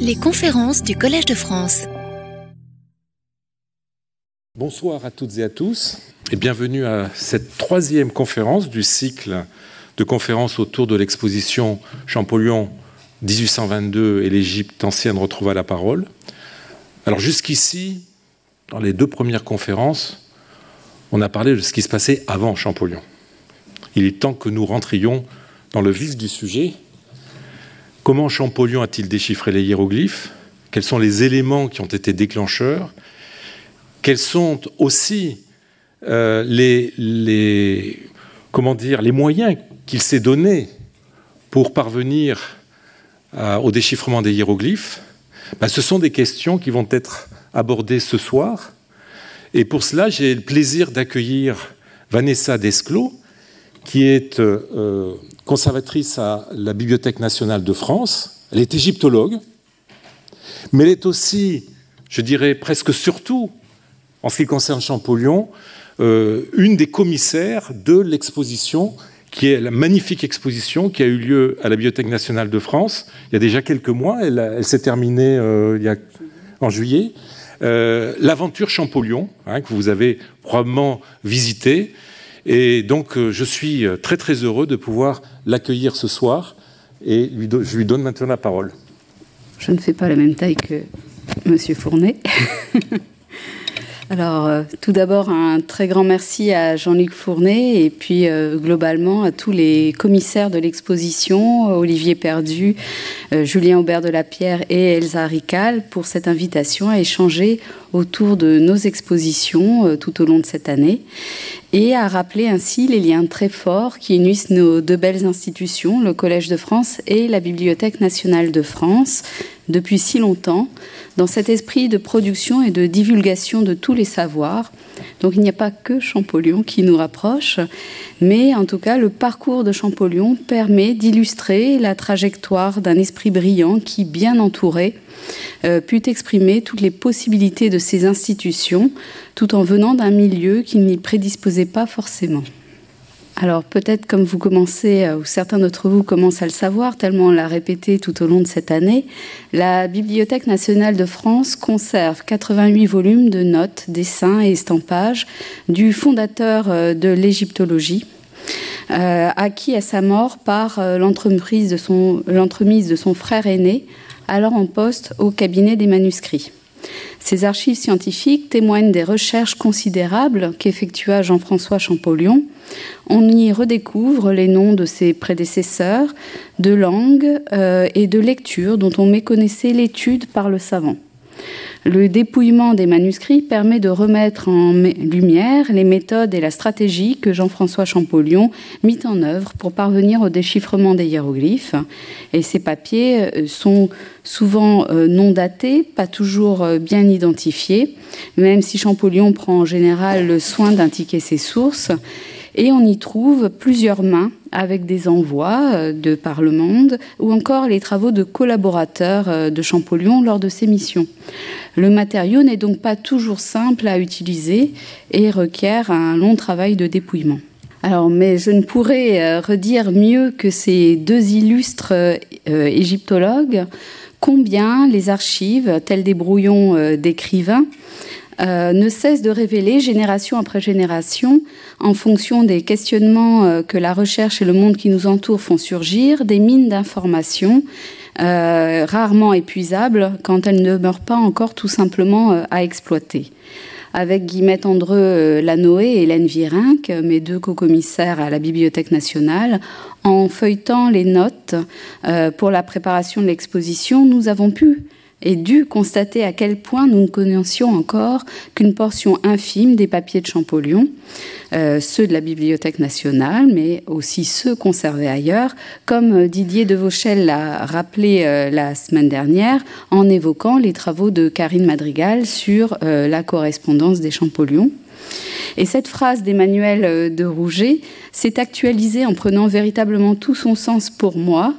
Les conférences du Collège de France. Bonsoir à toutes et à tous et bienvenue à cette troisième conférence du cycle de conférences autour de l'exposition Champollion 1822 et l'Égypte ancienne retrouva la parole. Alors jusqu'ici, dans les deux premières conférences, on a parlé de ce qui se passait avant Champollion. Il est temps que nous rentrions dans le vif du sujet. Comment Champollion a-t-il déchiffré les hiéroglyphes? Quels sont les éléments qui ont été déclencheurs? Quels sont aussi euh, les, moyens qu'il s'est donnés pour parvenir au déchiffrement des hiéroglyphes? Ben, Ce sont des questions qui vont être abordées ce soir. Et pour cela, j'ai le plaisir d'accueillir Vanessa Desclos, qui est euh, conservatrice à la Bibliothèque nationale de France. Elle est égyptologue, mais elle est aussi, je dirais presque surtout, en ce qui concerne Champollion, euh, une des commissaires de l'exposition, qui est la magnifique exposition qui a eu lieu à la Bibliothèque nationale de France il y a déjà quelques mois. Elle, s'est terminée euh, en juillet. L'aventure Champollion, hein, que vous avez probablement visité, et donc, euh, je suis euh, très très heureux de pouvoir l'accueillir ce soir et je lui donne maintenant la parole. Je ne fais pas la même taille que Monsieur Fournet. Alors, euh, tout d'abord, un très grand merci à Jean-Luc Fournet et puis globalement à tous les commissaires de l'exposition, Olivier Perdu, Julien Aubert de la Pierre et Elsa Rical, pour cette invitation à échanger autour de nos expositions tout au long de cette année et à rappeler ainsi les liens très forts qui unissent nos deux belles institutions, le Collège de France et la Bibliothèque nationale de France, depuis si longtemps, dans cet esprit de production et de divulgation de tous les savoirs. Donc il n'y a pas que Champollion qui nous rapproche, mais en tout cas le parcours de Champollion permet d'illustrer la trajectoire d'un esprit brillant qui, bien entouré, euh, put exprimer toutes les possibilités de ces institutions tout en venant d'un milieu qui n'y prédisposait pas forcément. Alors peut-être comme vous commencez, euh, ou certains d'entre vous commencent à le savoir, tellement on l'a répété tout au long de cette année, la Bibliothèque nationale de France conserve 88 volumes de notes, dessins et estampages du fondateur euh, de l'égyptologie, euh, acquis à sa mort par l'entremise de, de son frère aîné, alors en poste au cabinet des manuscrits. Ces archives scientifiques témoignent des recherches considérables qu'effectua Jean-François Champollion. On y redécouvre les noms de ses prédécesseurs, de langues euh, et de lectures dont on méconnaissait l'étude par le savant. Le dépouillement des manuscrits permet de remettre en lumière les méthodes et la stratégie que Jean-François Champollion mit en œuvre pour parvenir au déchiffrement des hiéroglyphes. Et ces papiers euh, sont souvent euh, non datés, pas toujours euh, bien identifiés, même si Champollion prend en général le soin d'indiquer ses sources. Et on y trouve plusieurs mains avec des envois de par le monde ou encore les travaux de collaborateurs de Champollion lors de ses missions. Le matériau n'est donc pas toujours simple à utiliser et requiert un long travail de dépouillement. Alors, mais je ne pourrais euh, redire mieux que ces deux illustres euh, égyptologues combien les archives, telles des brouillons euh, d'écrivains, ne cessent de révéler génération après génération, en fonction des questionnements que la recherche et le monde qui nous entoure font surgir, des mines d'informations euh, rarement épuisable quand elle ne meurt pas encore tout simplement euh, à exploiter. Avec Guillemette Andreu euh, Lanoé et Hélène Virenque, mes deux co-commissaires à la Bibliothèque nationale, en feuilletant les notes pour la préparation de l'exposition, nous avons pu et dû constater à quel point nous ne connaissions encore qu'une portion infime des papiers de Champollion, euh, ceux de la Bibliothèque nationale, mais aussi ceux conservés ailleurs, comme Didier de Vauchel l'a rappelé euh, la semaine dernière en évoquant les travaux de Karine Madrigal sur euh, la correspondance des Champollion. Et cette phrase d'Emmanuel de Rouget s'est actualisée en prenant véritablement tout son sens pour moi,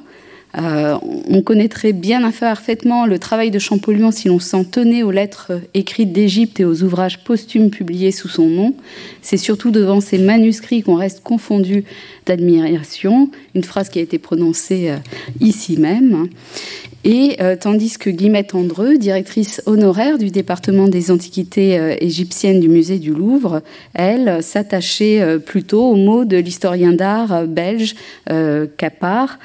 euh, on connaîtrait bien imparfaitement le travail de Champollion si l'on s'en tenait aux lettres écrites d'Égypte et aux ouvrages posthumes publiés sous son nom. C'est surtout devant ces manuscrits qu'on reste confondu d'admiration, une phrase qui a été prononcée euh, ici même. Et euh, tandis que Guillemette Andreux, directrice honoraire du département des antiquités euh, égyptiennes du musée du Louvre, elle s'attachait euh, plutôt aux mots de l'historien d'art belge Capard.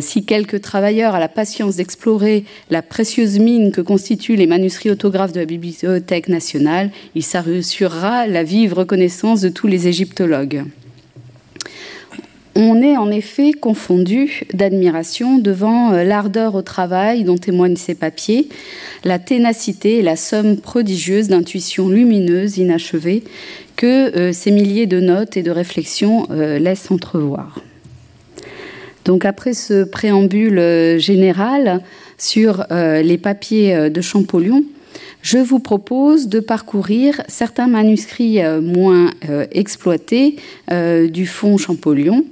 si quelques travailleurs à la patience d'explorer la précieuse mine que constituent les manuscrits autographes de la Bibliothèque nationale, il s'assurera la vive reconnaissance de tous les égyptologues. On est en effet confondu d'admiration devant euh, l'ardeur au travail dont témoignent ces papiers, la ténacité et la somme prodigieuse d'intuitions lumineuses inachevées que euh, ces milliers de notes et de réflexions euh, laissent entrevoir. Donc après ce préambule général sur les papiers de Champollion, je vous propose de parcourir certains manuscrits moins exploités du fonds Champollion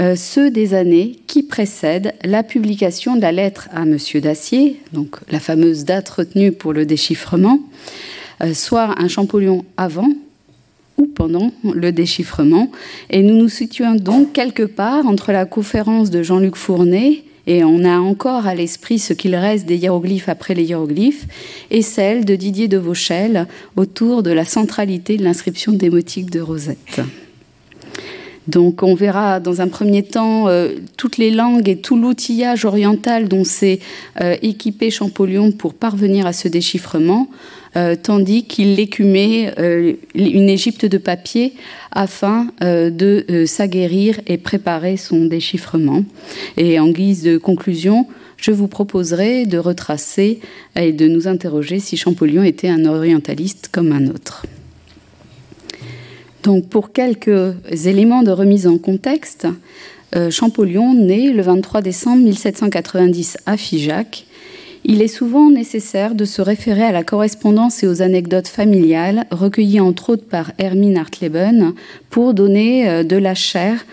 euh, ceux des années qui précèdent la publication de la lettre à M. Dacier, donc la fameuse date retenue pour le déchiffrement, euh, soit un Champollion avant ou pendant le déchiffrement. Et nous nous situons donc quelque part entre la conférence de Jean-Luc Fournet, et on a encore à l'esprit ce qu'il reste des hiéroglyphes après les hiéroglyphes, et celle de Didier de Vauchel autour de la centralité de l'inscription démotique de Rosette. Donc on verra dans un premier temps euh, toutes les langues et tout l'outillage oriental dont s'est euh, équipé Champollion pour parvenir à ce déchiffrement, tandis qu'il écumait une Égypte de papier afin de s'aguerrir et préparer son déchiffrement. Et en guise de conclusion, je vous proposerai de retracer et de nous interroger si Champollion était un orientaliste comme un autre. Donc, pour quelques éléments de remise en contexte, euh, Champollion naît le 23 décembre 1790 à Figeac. Il est souvent nécessaire de se référer à la correspondance et aux anecdotes familiales recueillies entre autres par Hermine Hartleben pour donner euh, de la chair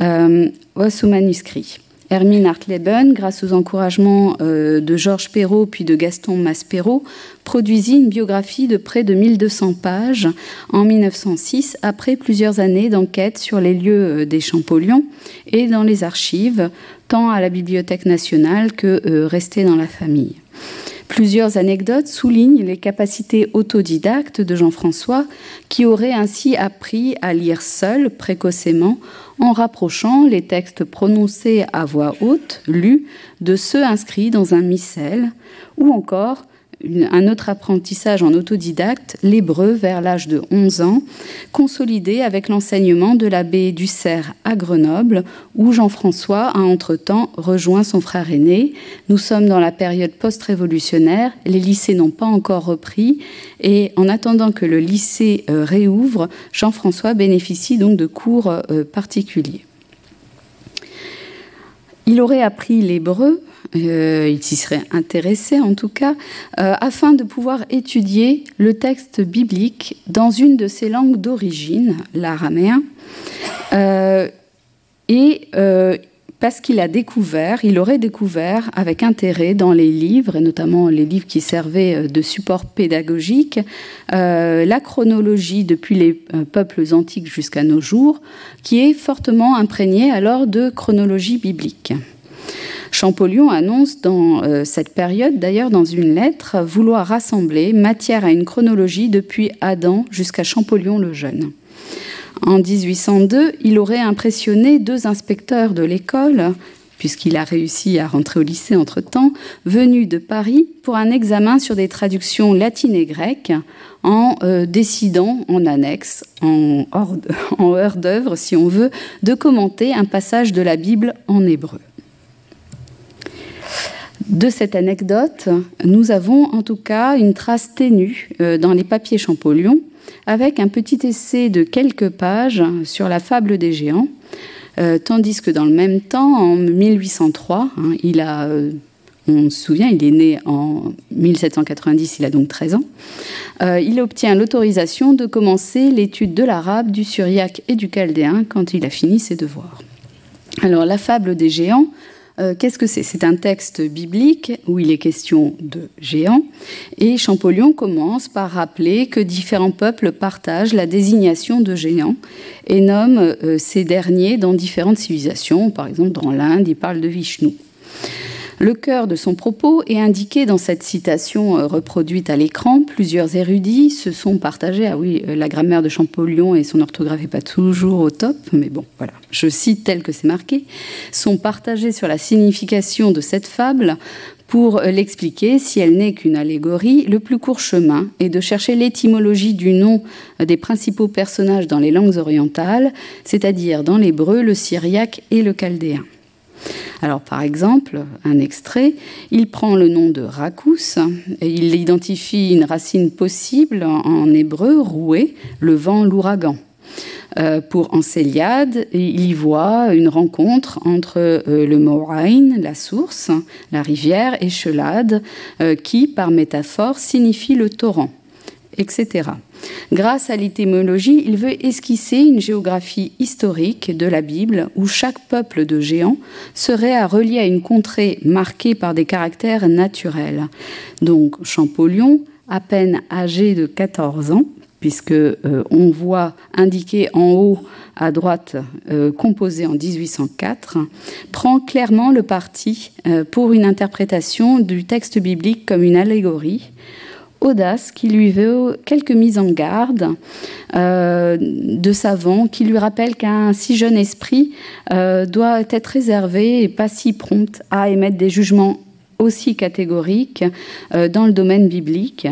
euh, au manuscrit. Hermine Hartleben, grâce aux encouragements euh, de Georges Perrault puis de Gaston Maspero, produisit une biographie de près de 1200 pages en 1906, après plusieurs années d'enquête sur les lieux euh, des Champollions et dans les archives, tant à la Bibliothèque nationale que euh, restées dans la famille. Plusieurs anecdotes soulignent les capacités autodidactes de Jean-François, qui aurait ainsi appris à lire seul précocement en rapprochant les textes prononcés à voix haute, lus, de ceux inscrits dans un missel, ou encore un autre apprentissage en autodidacte, l'hébreu vers l'âge de 11 ans, consolidé avec l'enseignement de l'abbé Dussert à Grenoble, où Jean-François a entre-temps rejoint son frère aîné. Nous sommes dans la période post-révolutionnaire, les lycées n'ont pas encore repris, et en attendant que le lycée euh, réouvre, Jean-François bénéficie donc de cours euh, particuliers. Il aurait appris l'hébreu euh, il s'y serait intéressé en tout cas, euh, afin de pouvoir étudier le texte biblique dans une de ses langues d'origine, l'araméen. Euh, et parce qu'il a découvert, il aurait découvert avec intérêt dans les livres, et notamment les livres qui servaient de support pédagogique, la chronologie depuis les peuples antiques jusqu'à nos jours, qui est fortement imprégnée alors de chronologie biblique. Champollion annonce dans euh, cette période, d'ailleurs dans une lettre, vouloir rassembler matière à une chronologie depuis Adam jusqu'à Champollion le Jeune. En 1802, il aurait impressionné deux inspecteurs de l'école, puisqu'il a réussi à rentrer au lycée entre-temps, venus de Paris pour un examen sur des traductions latines et grecques, en euh, décidant en annexe, en, en heure d'œuvre si on veut, de commenter un passage de la Bible en hébreu. De cette anecdote, nous avons en tout cas une trace ténue euh, dans les papiers Champollion, avec un petit essai de quelques pages sur la fable des géants, euh, tandis que dans le même temps, en 1803, hein, il a, euh, on se souvient, il est né en 1790, il a donc 13 ans, il obtient l'autorisation de commencer l'étude de l'arabe, du syriaque et du chaldéen quand il a fini ses devoirs. Alors la fable des géants, euh, qu'est-ce que c'est? C'est un texte biblique où il est question de géants. Et Champollion commence par rappeler que différents peuples partagent la désignation de géants et nomme euh, ces derniers dans différentes civilisations. Par exemple, dans l'Inde, il parle de Vishnu. Le cœur de son propos est indiqué dans cette citation euh, reproduite à l'écran. Plusieurs érudits se sont partagés. Ah oui, euh, la grammaire de Champollion et son orthographe n'est pas toujours au top, mais bon, voilà. Je cite tel que c'est marqué. Sont partagés sur la signification de cette fable pour euh, l'expliquer, si elle n'est qu'une allégorie, le plus court chemin est de chercher l'étymologie du nom des principaux personnages dans les langues orientales, c'est-à-dire dans l'hébreu, le syriaque et le chaldéen. Alors, par exemple, un extrait, il prend le nom de Rakous et il identifie une racine possible en hébreu, roué, le vent, l'ouragan. Euh, pour Encéliade, il y voit une rencontre entre euh, le Moraine, la source, la rivière, et Chelade, euh, qui, par métaphore, signifie le torrent etc. Grâce à l'étymologie, il veut esquisser une géographie historique de la Bible où chaque peuple de géants serait à relier à une contrée marquée par des caractères naturels. Donc Champollion, à peine âgé de 14 ans, puisque euh, on voit indiqué en haut à droite, euh, composé en 1804, prend clairement le parti euh, pour une interprétation du texte biblique comme une allégorie audace qui lui veut quelques mises en garde euh, de savants qui lui rappellent qu'un si jeune esprit euh, doit être réservé et pas si prompt à émettre des jugements aussi catégoriques euh, dans le domaine biblique.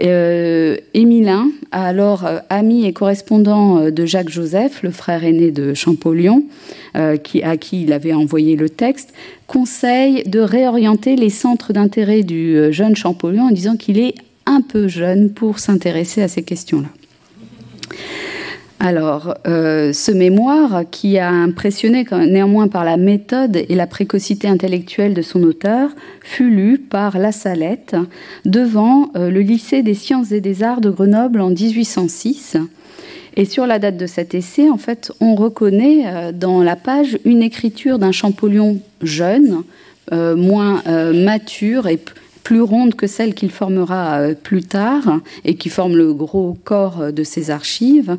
Émilin, alors ami et correspondant de Jacques Joseph, le frère aîné de Champollion, à qui il avait envoyé le texte, conseille de réorienter les centres d'intérêt du jeune Champollion en disant qu'il est un peu jeune pour s'intéresser à ces questions-là. Alors, euh, ce mémoire, qui a impressionné néanmoins par la méthode et la précocité intellectuelle de son auteur, fut lu par La Salette devant euh, le lycée des sciences et des arts de Grenoble en 1806. Et sur la date de cet essai, en fait, on reconnaît euh, dans la page une écriture d'un Champollion jeune, moins mature et plus ronde que celle qu'il formera euh, plus tard et qui forme le gros corps euh, de ses archives.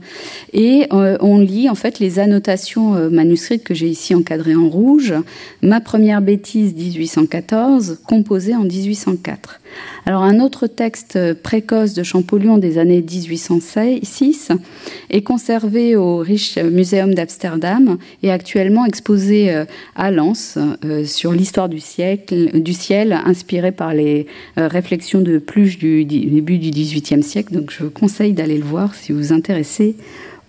Et euh, on lit en fait les annotations manuscrites que j'ai ici encadrées en rouge. Ma première bêtise 1814, composée en 1804. Alors un autre texte précoce de Champollion des années 1806 est conservé au Riche Museum d'Amsterdam et actuellement exposé euh, à Lens euh, sur l'histoire du, ciel inspiré par les euh, réflexions de Pluche du début du XVIIIe siècle. Donc je vous conseille d'aller le voir si vous vous intéressez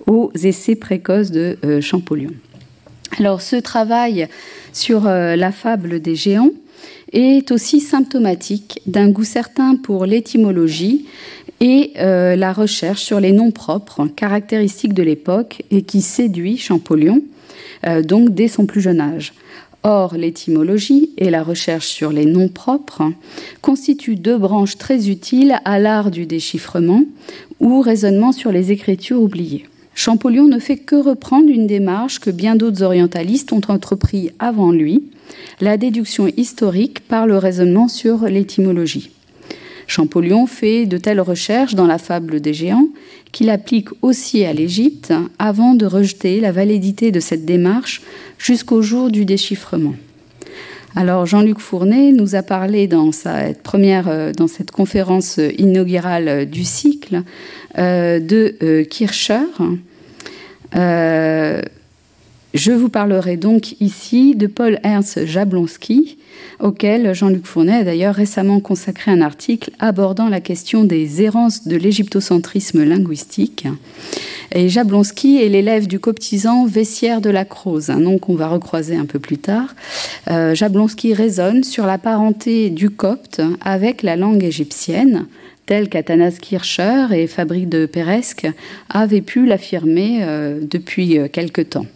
aux essais précoces de Champollion. Alors ce travail sur la fable des géants est aussi symptomatique d'un goût certain pour l'étymologie et euh, la recherche sur les noms propres, caractéristiques de l'époque, et qui séduit Champollion, euh, donc dès son plus jeune âge. Or, l'étymologie et la recherche sur les noms propres constituent deux branches très utiles à l'art du déchiffrement ou raisonnement sur les écritures oubliées. Champollion ne fait que reprendre une démarche que bien d'autres orientalistes ont entrepris avant lui, la déduction historique par le raisonnement sur l'étymologie. Champollion fait de telles recherches dans la fable des géants qu'il applique aussi à l'Égypte avant de rejeter la validité de cette démarche jusqu'au jour du déchiffrement. Alors Jean-Luc Fournet nous a parlé dans, sa première, euh, dans cette conférence inaugurale du cycle euh, de euh, Kircher. Je vous parlerai donc ici de Paul Ernst Jablonski, auquel Jean-Luc Fournet a d'ailleurs récemment consacré un article abordant la question des errances de l'égyptocentrisme linguistique. Et Jablonski est l'élève du coptisant Vessière de la Croze, un nom qu'on va recroiser un peu plus tard. Euh, Jablonski raisonne sur la parenté du copte avec la langue égyptienne, telle qu'Athanas Kircher et Fabrique de Peresque avaient pu l'affirmer euh, depuis euh, quelque temps.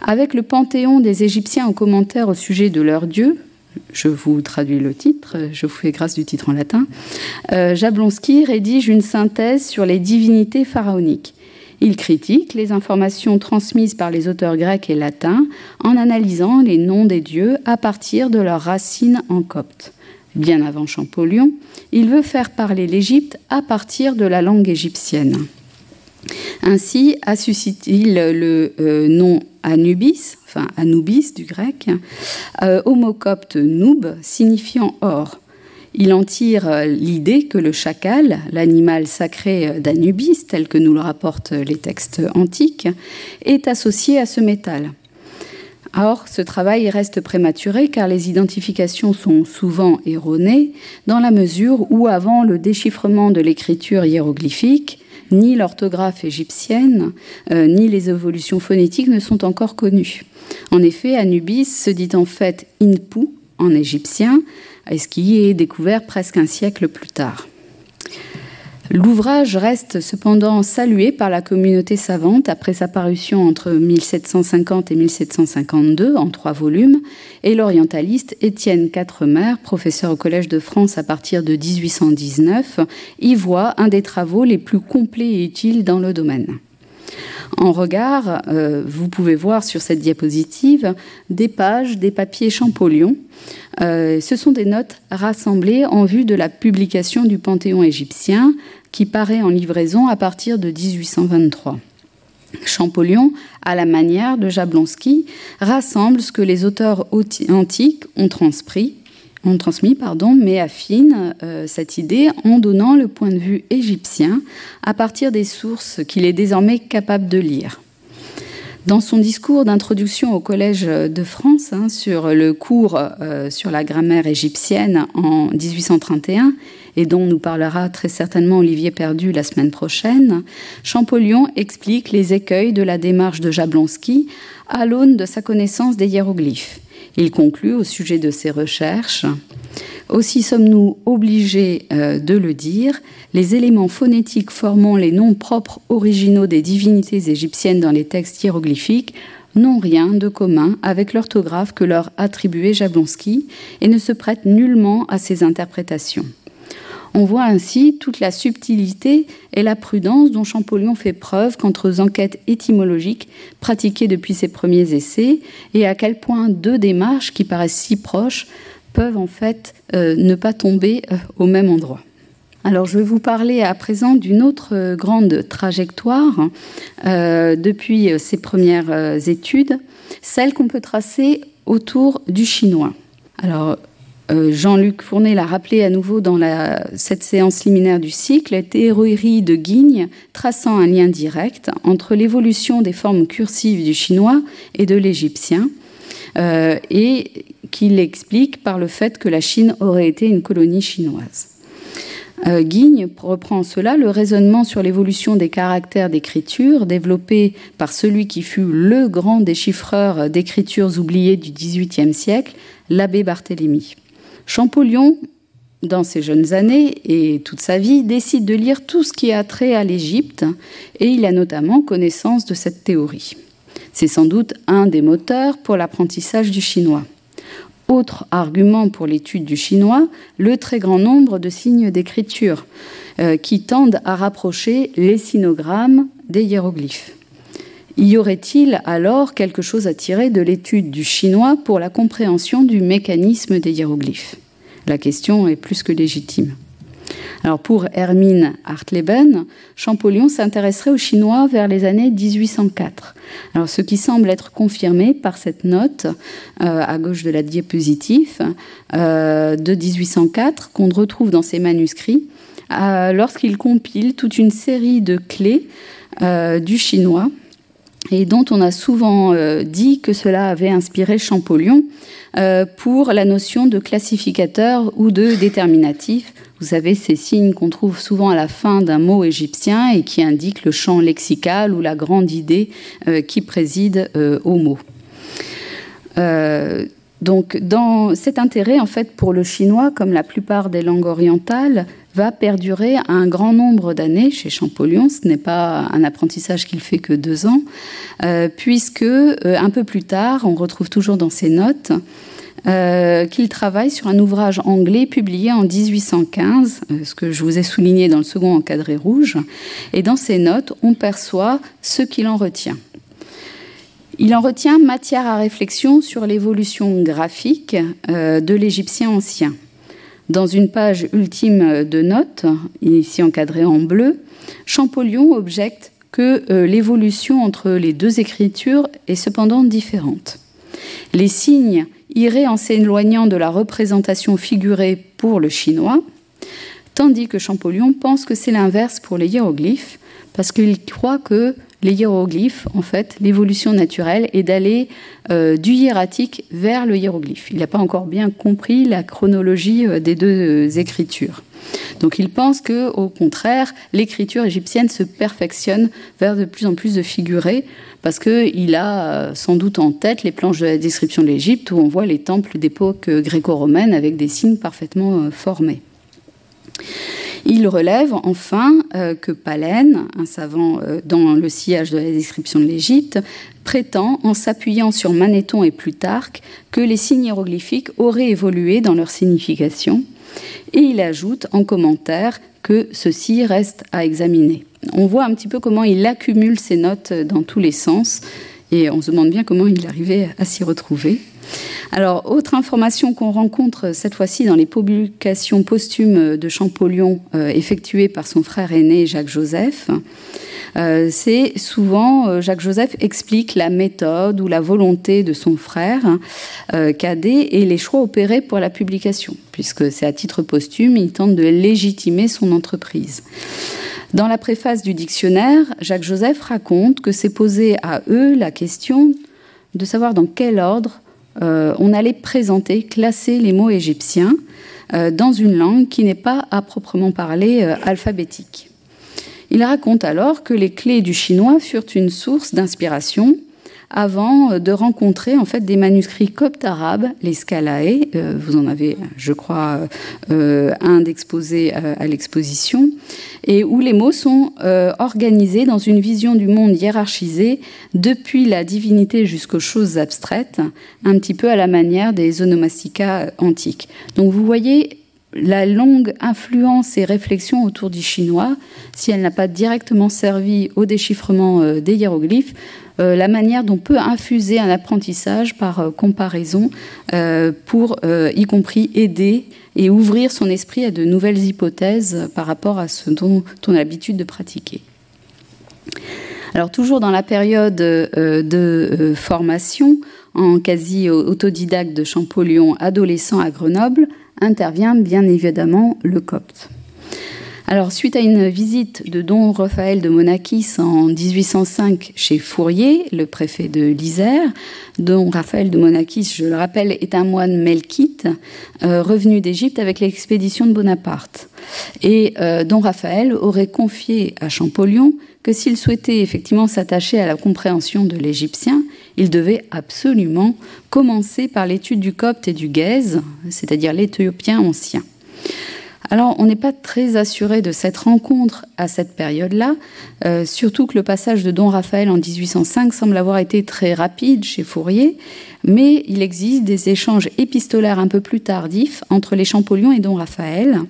Avec le panthéon des Égyptiens en commentaire au sujet de leur dieu, je vous traduis le titre, je vous fais grâce du titre en latin, euh, Jablonski rédige une synthèse sur les divinités pharaoniques. Il critique les informations transmises par les auteurs grecs et latins en analysant les noms des dieux à partir de leurs racines en copte. Bien avant Champollion, il veut faire parler l'Égypte à partir de la langue égyptienne. Ainsi a suscité il le euh, nom Anubis, enfin Anubis du grec, euh, homocopte noub, signifiant or. Il en tire euh, l'idée que le chacal, l'animal sacré d'Anubis, tel que nous le rapportent les textes antiques, est associé à ce métal. Or, ce travail reste prématuré car les identifications sont souvent erronées dans la mesure où, avant le déchiffrement de l'écriture hiéroglyphique, ni l'orthographe égyptienne, euh, ni les évolutions phonétiques ne sont encore connues. En effet, Anubis se dit en fait Inpu en égyptien, ce qui est découvert presque un siècle plus tard. L'ouvrage reste cependant salué par la communauté savante après sa parution entre 1750 et 1752 en trois volumes, et l'orientaliste Étienne Quatremer, professeur au Collège de France à partir de 1819, y voit un des travaux les plus complets et utiles dans le domaine. En regard, euh, vous pouvez voir sur cette diapositive des pages des papiers Champollion. Euh, ce sont des notes rassemblées en vue de la publication du Panthéon égyptien qui paraît en livraison à partir de 1823. Champollion, à la manière de Jablonski, rassemble ce que les auteurs antiques ont transmis ont transmis, pardon, mais affine euh, cette idée en donnant le point de vue égyptien à partir des sources qu'il est désormais capable de lire. Dans son discours d'introduction au Collège de France hein, sur le cours euh, sur la grammaire égyptienne en 1831, et dont nous parlera très certainement Olivier Perdu la semaine prochaine, Champollion explique les écueils de la démarche de Jablonski à l'aune de sa connaissance des hiéroglyphes. Il conclut au sujet de ses recherches Aussi sommes-nous obligés euh, de le dire, les éléments phonétiques formant les noms propres originaux des divinités égyptiennes dans les textes hiéroglyphiques n'ont rien de commun avec l'orthographe que leur attribuait Jablonski et ne se prêtent nullement à ses interprétations. On voit ainsi toute la subtilité et la prudence dont Champollion fait preuve quant aux enquêtes étymologiques pratiquées depuis ses premiers essais et à quel point deux démarches qui paraissent si proches peuvent en fait euh, ne pas tomber euh, au même endroit. Alors je vais vous parler à présent d'une autre euh, grande trajectoire depuis ses premières études, celle qu'on peut tracer autour du chinois. Alors euh, Jean-Luc Fournet l'a rappelé à nouveau dans cette séance liminaire du cycle, théorie de Guigne traçant un lien direct entre l'évolution des formes cursives du chinois et de l'égyptien, euh, et qu'il explique par le fait que la Chine aurait été une colonie chinoise. Euh, Guigne reprend en cela le raisonnement sur l'évolution des caractères d'écriture développé par celui qui fut le grand déchiffreur d'écritures oubliées du XVIIIe siècle, l'abbé Barthélemy. Champollion, dans ses jeunes années et toute sa vie, décide de lire tout ce qui a trait à l'Égypte et il a notamment connaissance de cette théorie. C'est sans doute un des moteurs pour l'apprentissage du chinois. Autre argument pour l'étude du chinois, le très grand nombre de signes d'écriture euh, qui tendent à rapprocher les sinogrammes des hiéroglyphes. Y aurait-il alors quelque chose à tirer de l'étude du chinois pour la compréhension du mécanisme des hiéroglyphes? La question est plus que légitime. Alors pour Hermine Hartleben, Champollion s'intéresserait au chinois vers les années 1804. Alors ce qui semble être confirmé par cette note euh, à gauche de la diapositive euh, de 1804 qu'on retrouve dans ses manuscrits euh, lorsqu'il compile toute une série de clés du chinois et dont on a souvent euh, dit que cela avait inspiré Champollion euh, pour la notion de classificateur ou de déterminatif. Vous savez, ces signes qu'on trouve souvent à la fin d'un mot égyptien et qui indiquent le champ lexical ou la grande idée euh, qui préside au mot. Donc, cet intérêt, en fait, pour le chinois, comme la plupart des langues orientales, va perdurer un grand nombre d'années chez Champollion. Ce n'est pas un apprentissage qu'il fait que deux ans, euh, puisque euh, un peu plus tard, on retrouve toujours dans ses notes euh, qu'il travaille sur un ouvrage anglais publié en 1815, ce que je vous ai souligné dans le second encadré rouge. Et dans ses notes, on perçoit ce qu'il en retient. Il en retient matière à réflexion sur l'évolution graphique de l'égyptien ancien. Dans une page ultime de notes, ici encadrée en bleu, Champollion objecte que euh, l'évolution entre les deux écritures est cependant différente. Les signes iraient en s'éloignant de la représentation figurée pour le chinois, tandis que Champollion pense que c'est l'inverse pour les hiéroglyphes, parce qu'il croit que les hiéroglyphes, en fait, l'évolution naturelle est d'aller euh, du hiératique vers le hiéroglyphe. Il n'a pas encore bien compris la chronologie euh, des deux écritures. Donc il pense que, au contraire, l'écriture égyptienne se perfectionne vers de plus en plus de figurés, parce qu'il a euh, sans doute en tête les planches de la description de l'Égypte où on voit les temples d'époque gréco-romaine avec des signes parfaitement formés. Il relève enfin euh, que Palen, un savant euh, dans le sillage de la description de l'Égypte, prétend, en s'appuyant sur Manéthon et Plutarque, que les signes hiéroglyphiques auraient évolué dans leur signification. Et il ajoute en commentaire que ceci reste à examiner. On voit un petit peu comment il accumule ses notes dans tous les sens et on se demande bien comment il arrivait à s'y retrouver. Alors, autre information qu'on rencontre cette fois-ci dans les publications posthumes de Champollion euh, effectuées par son frère aîné Jacques-Joseph, euh, c'est souvent euh, Jacques-Joseph explique la méthode ou la volonté de son frère cadet et les choix opérés pour la publication, puisque c'est à titre posthume, il tente de légitimer son entreprise. Dans la préface du dictionnaire, Jacques-Joseph raconte que s'est posé à eux la question de savoir dans quel ordre euh, on allait présenter, classer les mots égyptiens euh, dans une langue qui n'est pas à proprement parler euh, alphabétique. Il raconte alors que les clés du chinois furent une source d'inspiration avant euh, de rencontrer en fait des manuscrits coptes arabes, les Scalae. Euh, vous en avez, je crois, euh, un d'exposé à l'exposition, et où les mots sont organisés dans une vision du monde hiérarchisée depuis la divinité jusqu'aux choses abstraites, un petit peu à la manière des onomasticas antiques. Donc vous voyez la longue influence et réflexion autour du chinois, si elle n'a pas directement servi au déchiffrement des hiéroglyphes, euh, la manière dont peut infuser un apprentissage par euh, comparaison euh, pour, y compris, aider et ouvrir son esprit à de nouvelles hypothèses par rapport à ce dont on a l'habitude de pratiquer. Alors toujours dans la période de formation, en quasi autodidacte de Champollion, adolescent à Grenoble, intervient bien évidemment le copte. Alors, suite à une visite de Don Raphaël de Monakis en 1805 chez Fourier, le préfet de l'Isère, Don Raphaël de Monakis, je le rappelle, est un moine melkite euh, revenu d'Égypte avec l'expédition de Bonaparte. Et euh, Don Raphaël aurait confié à Champollion que s'il souhaitait effectivement s'attacher à la compréhension de l'égyptien, il devait absolument commencer par l'étude du copte et du guèze, c'est-à-dire l'éthiopien ancien. Alors, on n'est pas très assuré de cette rencontre à cette période-là, euh, surtout que le passage de Don Raphaël en 1805 semble avoir été très rapide chez Fourier, mais il existe des échanges épistolaires un peu plus tardifs entre les Champollion et Don Raphaël,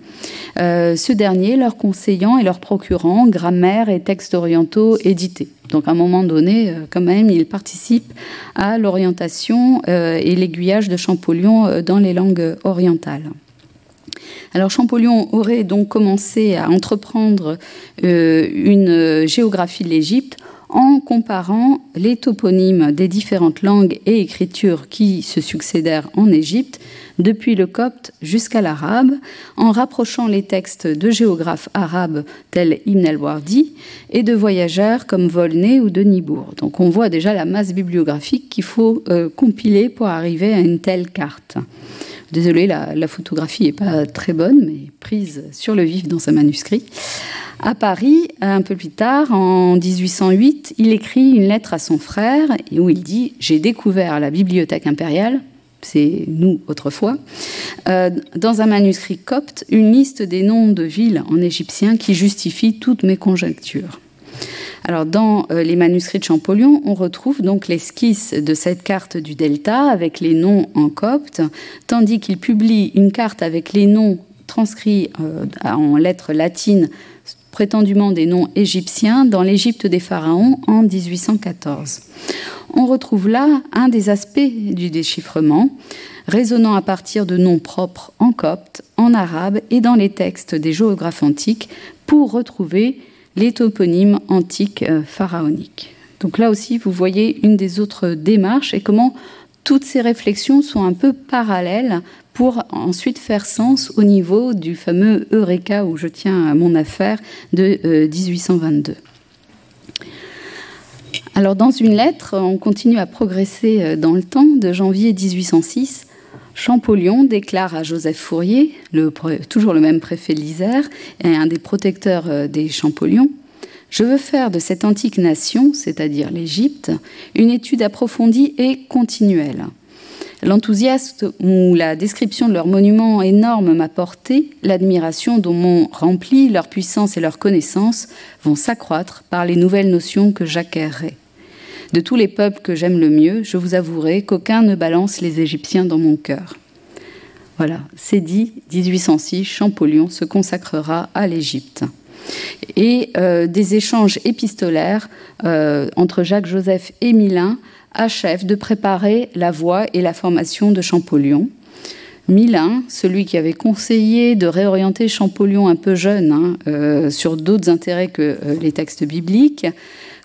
euh, ce dernier leur conseillant et leur procurant grammaire et textes orientaux édités. Donc à un moment donné, euh, quand même, il participe à l'orientation et l'aiguillage de Champollion dans les langues orientales. Alors Champollion aurait donc commencé à entreprendre euh, une géographie de l'Égypte en comparant les toponymes des différentes langues et écritures qui se succédèrent en Égypte, depuis le copte jusqu'à l'arabe, en rapprochant les textes de géographes arabes tels Ibn el-Wardi et de voyageurs comme Volney ou Denibourg. Donc on voit déjà la masse bibliographique qu'il faut euh, compiler pour arriver à une telle carte. Désolée, la, photographie n'est pas très bonne, mais prise sur le vif dans un manuscrit. À Paris, un peu plus tard, en 1808, il écrit une lettre à son frère où il dit J'ai découvert la bibliothèque impériale, c'est nous autrefois, euh, dans un manuscrit copte, une liste des noms de villes en égyptien qui justifie toutes mes conjectures. Alors, dans euh, les manuscrits de Champollion, on retrouve donc l'esquisse de cette carte du delta avec les noms en copte, tandis qu'il publie une carte avec les noms transcrits euh, en lettres latines, prétendument des noms égyptiens, dans l'Égypte des pharaons en 1814. On retrouve là un des aspects du déchiffrement, résonnant à partir de noms propres en copte, en arabe et dans les textes des géographes antiques, pour retrouver les toponymes antiques pharaoniques. Donc là aussi, vous voyez une des autres démarches et comment toutes ces réflexions sont un peu parallèles pour ensuite faire sens au niveau du fameux Eureka où je tiens à mon affaire de 1822. Alors dans une lettre, on continue à progresser euh, dans le temps, de janvier 1806, Champollion déclare à Joseph Fourier, toujours le même préfet de l'Isère et un des protecteurs euh, des Champollions, je veux faire de cette antique nation, c'est-à-dire l'Égypte, une étude approfondie et continuelle. L'enthousiasme ou la description de leurs monuments énormes m'a porté, l'admiration dont m'ont rempli leur puissance et leur connaissance vont s'accroître par les nouvelles notions que j'acquerrai. De tous les peuples que j'aime le mieux, je vous avouerai qu'aucun ne balance les Égyptiens dans mon cœur. Voilà, c'est dit, 1806, Champollion se consacrera à l'Égypte. Et euh, des échanges épistolaires euh, entre Jacques-Joseph et Milin achèvent de préparer la voie et la formation de Champollion. Milin, celui qui avait conseillé de réorienter Champollion un peu jeune hein, euh, sur d'autres intérêts que les textes bibliques,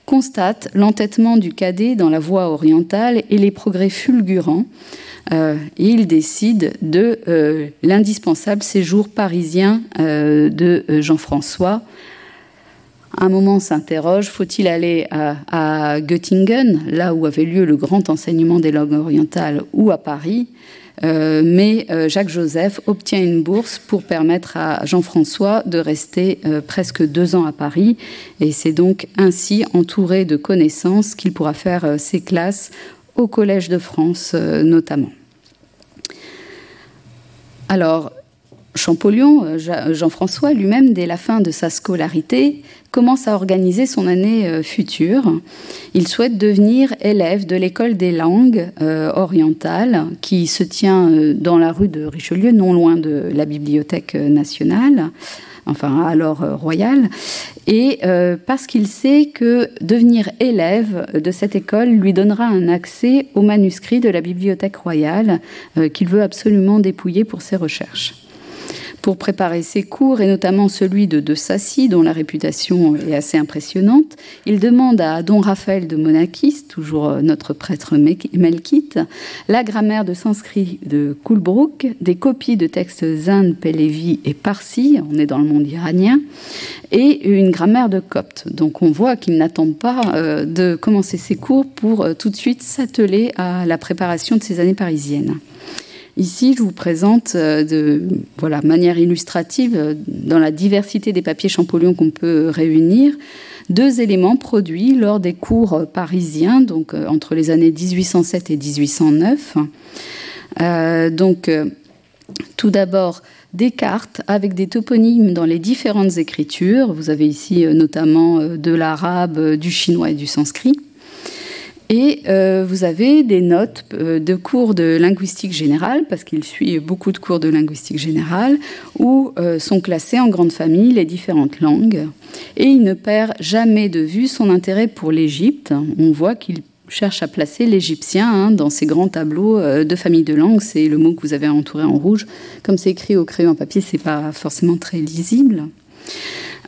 constate l'entêtement du cadet dans la voie orientale et les progrès fulgurants. Euh, et il décide de euh, l'indispensable séjour parisien euh, de Jean-François. Un moment s'interroge, faut-il aller à, Göttingen, là où avait lieu le grand enseignement des langues orientales, ou à Paris? Euh, mais euh, Jacques Joseph obtient une bourse pour permettre à Jean-François de rester euh, presque deux ans à Paris. Et c'est donc ainsi, entouré de connaissances, qu'il pourra faire ses classes au Collège de France notamment. Alors, Champollion, Jean-François lui-même, dès la fin de sa scolarité, commence à organiser son année euh, future. Il souhaite devenir élève de l'école des langues euh, orientales qui se tient dans la rue de Richelieu, non loin de la Bibliothèque nationale, enfin alors royale, et parce qu'il sait que devenir élève de cette école lui donnera un accès aux manuscrits de la Bibliothèque royale qu'il veut absolument dépouiller pour ses recherches pour préparer ses cours, et notamment celui de De Sassy, dont la réputation est assez impressionnante. Il demande à Don Raphaël de Monachis, toujours euh, notre prêtre melkite, la grammaire de sanskrit de Coolbrook, des copies de textes Zand, Pélévi et Parsi, on est dans le monde iranien, et une grammaire de copte. Donc on voit qu'il n'attend pas euh, de commencer ses cours pour euh, tout de suite s'atteler à la préparation de ses années parisiennes. Ici, je vous présente euh, de voilà, manière illustrative, euh, dans la diversité des papiers Champollion qu'on peut réunir, deux éléments produits lors des cours parisiens, donc euh, entre les années 1807 et 1809. donc, tout d'abord, des cartes avec des toponymes dans les différentes écritures. Vous avez ici notamment de l'arabe, du chinois et du sanskrit. Et euh, vous avez des notes euh, de cours de linguistique générale, parce qu'il suit beaucoup de cours de linguistique générale, où euh, sont classées en grande famille les différentes langues. Et il ne perd jamais de vue son intérêt pour l'Égypte. On voit qu'il cherche à placer l'égyptien hein, dans ces grands tableaux de famille de langues. C'est le mot que vous avez entouré en rouge. Comme c'est écrit au crayon papier, c'est pas forcément très lisible.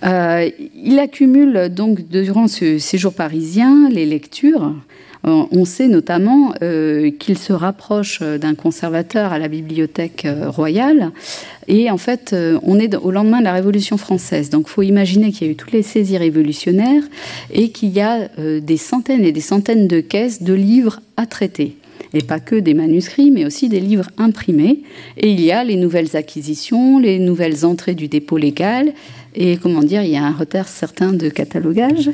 il accumule donc durant ce séjour parisien les lectures on sait notamment euh, qu'il se rapproche d'un conservateur à la bibliothèque euh, royale. Et en fait, on est au lendemain de la Révolution française. Donc, il faut imaginer qu'il y a eu toutes les saisies révolutionnaires et qu'il y a des centaines et des centaines de caisses de livres à traiter et pas que des manuscrits, mais aussi des livres imprimés. Et il y a les nouvelles acquisitions, les nouvelles entrées du dépôt légal, et comment dire, il y a un retard certain de catalogage.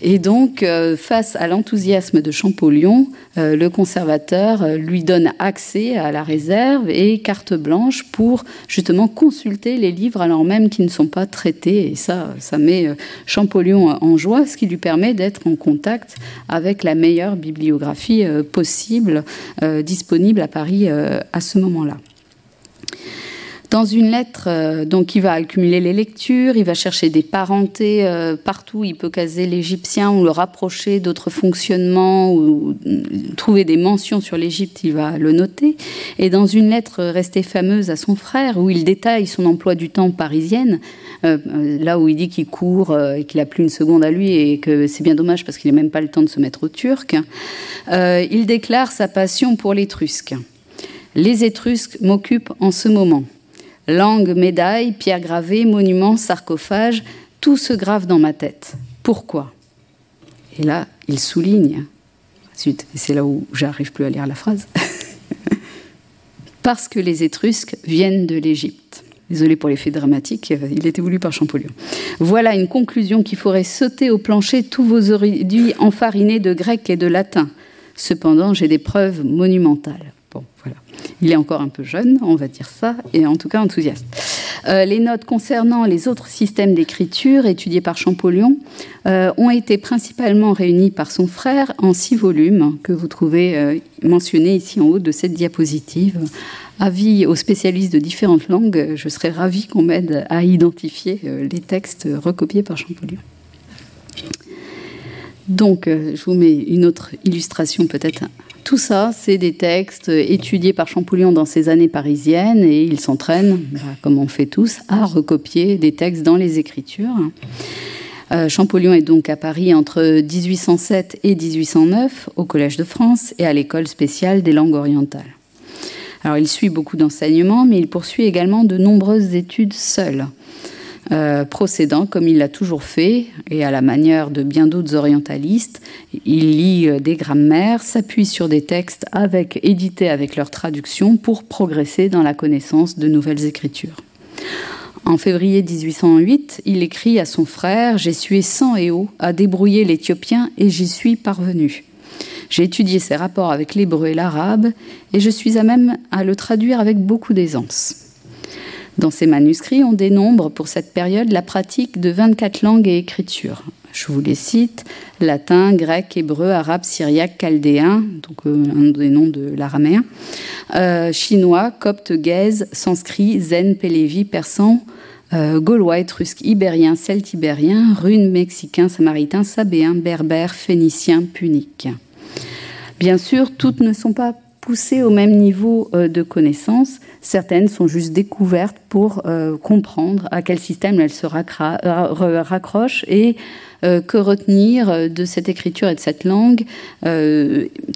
Et donc, euh, face à l'enthousiasme de Champollion, euh, le conservateur euh, lui donne accès à la réserve et carte blanche pour justement consulter les livres alors même qu'ils ne sont pas traités. Et ça, ça met Champollion en joie, ce qui lui permet d'être en contact avec la meilleure bibliographie possible disponible à Paris à ce moment-là. Dans une lettre, euh, donc, il va accumuler les lectures, il va chercher des parentés euh, partout, il peut caser l'égyptien ou le rapprocher d'autres fonctionnements ou trouver des mentions sur l'Égypte, il va le noter. Et dans une lettre restée fameuse à son frère, où il détaille son emploi du temps parisienne, là où il dit qu'il court et qu'il n'a plus une seconde à lui et que c'est bien dommage parce qu'il n'a même pas le temps de se mettre au turc, il déclare sa passion pour l'étrusque. Les Étrusques m'occupent en ce moment. Langue, médaille, pierre gravée, monument, sarcophage, tout se grave dans ma tête. Pourquoi? Et là, il souligne, c'est là où j'arrive plus à lire la phrase, parce que les Étrusques viennent de l'Égypte. Désolé pour l'effet dramatique, il était voulu par Champollion. Voilà une conclusion qui ferait sauter au plancher tous vos origines enfarinés de grec et de latin. Cependant, j'ai des preuves monumentales. Il est encore un peu jeune, on va dire ça, et en tout cas enthousiaste. Euh, les notes concernant les autres systèmes d'écriture étudiés par Champollion euh, ont été principalement réunies par son frère en six volumes que vous trouvez euh, mentionnés ici en haut de cette diapositive. Avis aux spécialistes de différentes langues, je serais ravie qu'on m'aide à identifier les textes recopiés par Champollion. Donc, je vous mets une autre illustration peut-être tout ça, c'est des textes étudiés par Champollion dans ses années parisiennes et il s'entraîne, bah, comme on fait tous, à recopier des textes dans les écritures. Euh, Champollion est donc à Paris entre 1807 et 1809 au Collège de France et à l'école spéciale des langues orientales. Alors il suit beaucoup d'enseignements, mais il poursuit également de nombreuses études seul. Euh, procédant comme il l'a toujours fait, et à la manière de bien d'autres orientalistes. Il lit euh, des grammaires, s'appuie sur des textes avec, édités avec leur traduction pour progresser dans la connaissance de nouvelles écritures. En février 1808, il écrit à son frère J'ai sué sang et eau à débrouiller l'éthiopien et j'y suis parvenu. J'ai étudié ses rapports avec l'hébreu et l'arabe et je suis à même à le traduire avec beaucoup d'aisance. Dans ces manuscrits, on dénombre pour cette période la pratique de 24 langues et écritures. Je vous les cite latin, grec, hébreu, arabe, syriaque, chaldéen, donc euh, un des noms de l'araméen, euh, chinois, copte, gaze, sanskrit, zen, pélévi, persan, euh, gaulois, étrusque, ibérien, celte-ibérien, rune, mexicain, samaritain, sabéen, berbère, phénicien, punique. Bien sûr, toutes ne sont pas poussées au même niveau de connaissance. Certaines sont juste découvertes pour euh, comprendre à quel système elles se euh, raccrochent et euh, que retenir de cette écriture et de cette langue,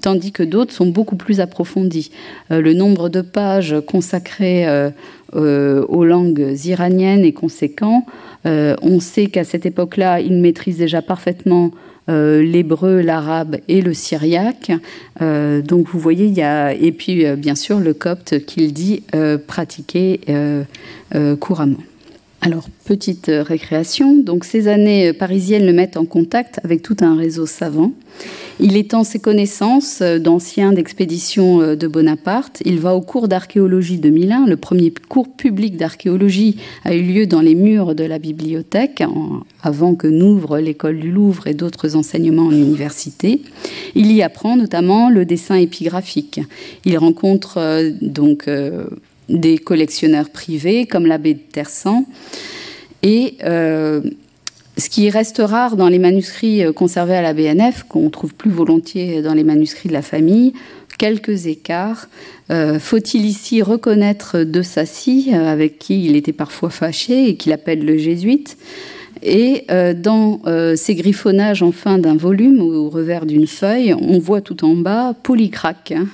tandis que d'autres sont beaucoup plus approfondies. le nombre de pages consacrées aux langues iraniennes est conséquent. on sait qu'à cette époque-là, ils maîtrisent déjà parfaitement euh, l'hébreu, l'arabe et le syriaque. Euh, donc vous voyez, il y a et puis euh, bien sûr le copte qu'il dit pratiquer couramment. Alors, petite récréation. Donc, ces années parisiennes le mettent en contact avec tout un réseau savant. Il étend ses connaissances d'anciens d'expéditions de Bonaparte. Il va au cours d'archéologie 2001. Le premier cours public d'archéologie a eu lieu dans les murs de la bibliothèque, avant que n'ouvre l'école du Louvre et d'autres enseignements en université. Il y apprend notamment le dessin épigraphique. Il rencontre euh, donc euh, des collectionneurs privés comme l'abbé de Tersan. Et euh, ce qui reste rare dans les manuscrits euh, conservés à la BNF, qu'on trouve plus volontiers dans les manuscrits de la famille, quelques écarts. Euh, faut-il ici reconnaître De Sassy, avec qui il était parfois fâché et qu'il appelle le jésuite? Et dans ces griffonnages en fin d'un volume, au revers d'une feuille, on voit tout en bas Polycraque, hein,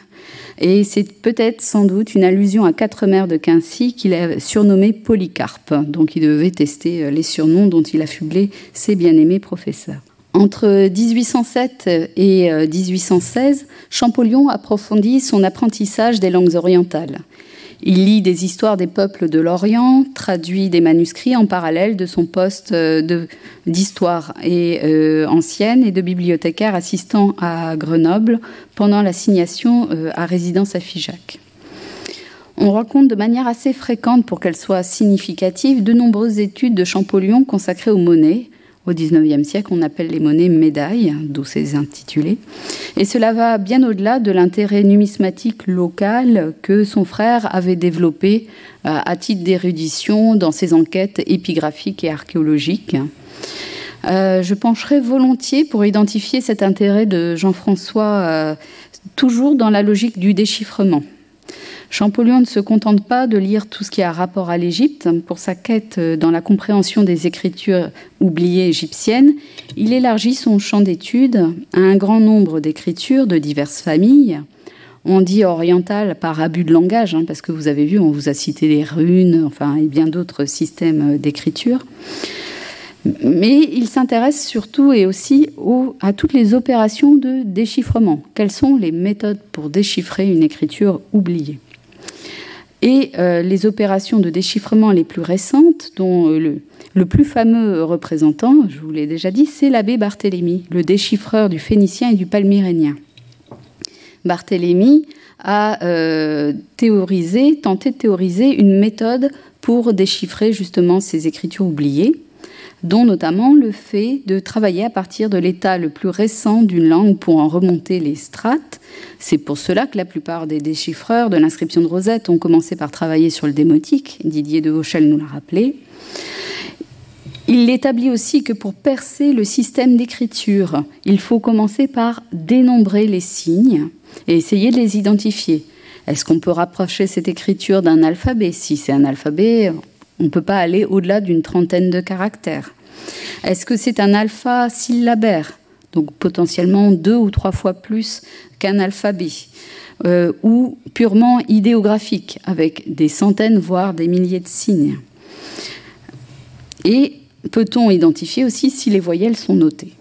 et c'est peut-être sans doute une allusion à quatre mères de Quincy qu'il a surnommé Polycarpe. Donc il devait tester euh, les surnoms dont il affublait ses bien-aimés professeurs. Entre 1807 et 1816, euh, Champollion approfondit son apprentissage des langues orientales. Il lit des histoires des peuples de l'Orient, traduit des manuscrits en parallèle de son poste euh, d'histoire euh, ancienne et de bibliothécaire assistant à Grenoble pendant l'assignation euh, à résidence à Figeac. On raconte de manière assez fréquente, pour qu'elle soit significative, de nombreuses études de Champollion consacrées aux monnaies, au XIXe siècle, on appelle les monnaies médailles, d'où ces intitulés. Et cela va bien au-delà de l'intérêt numismatique local que son frère avait développé euh, à titre d'érudition dans ses enquêtes épigraphiques et archéologiques. Euh, je pencherai volontiers pour identifier cet intérêt de Jean-François euh, toujours dans la logique du déchiffrement. Champollion ne se contente pas de lire tout ce qui a rapport à l'Égypte. Pour sa quête dans la compréhension des écritures oubliées égyptiennes, il élargit son champ d'études à un grand nombre d'écritures de diverses familles. On dit orientales par abus de langage, hein, parce que vous avez vu, on vous a cité les runes, enfin, et bien d'autres systèmes d'écriture. Mais il s'intéresse surtout et aussi à toutes les opérations de déchiffrement. Quelles sont les méthodes pour déchiffrer une écriture oubliée? Et euh, les opérations de déchiffrement les plus récentes, dont euh, le, plus fameux représentant, je vous l'ai déjà dit, c'est l'abbé Barthélemy, le déchiffreur du phénicien et du palmyrénien. Barthélemy a euh, tenté de théoriser une méthode pour déchiffrer justement ces écritures oubliées dont notamment le fait de travailler à partir de l'état le plus récent d'une langue pour en remonter les strates. C'est pour cela que la plupart des déchiffreurs de l'inscription de Rosette ont commencé par travailler sur le démotique, Didier de Vauchel nous l'a rappelé. Il établit aussi que pour percer le système d'écriture, il faut commencer par dénombrer les signes et essayer de les identifier. Est-ce qu'on peut rapprocher cette écriture d'un alphabet? Si c'est un alphabet, on ne peut pas aller au-delà d'une trentaine de caractères. Est-ce que c'est un alpha syllabaire? Donc potentiellement deux ou trois fois plus qu'un alphabet, euh, ou purement idéographique, avec des centaines, voire des milliers de signes. Et peut-on identifier aussi si les voyelles sont notées?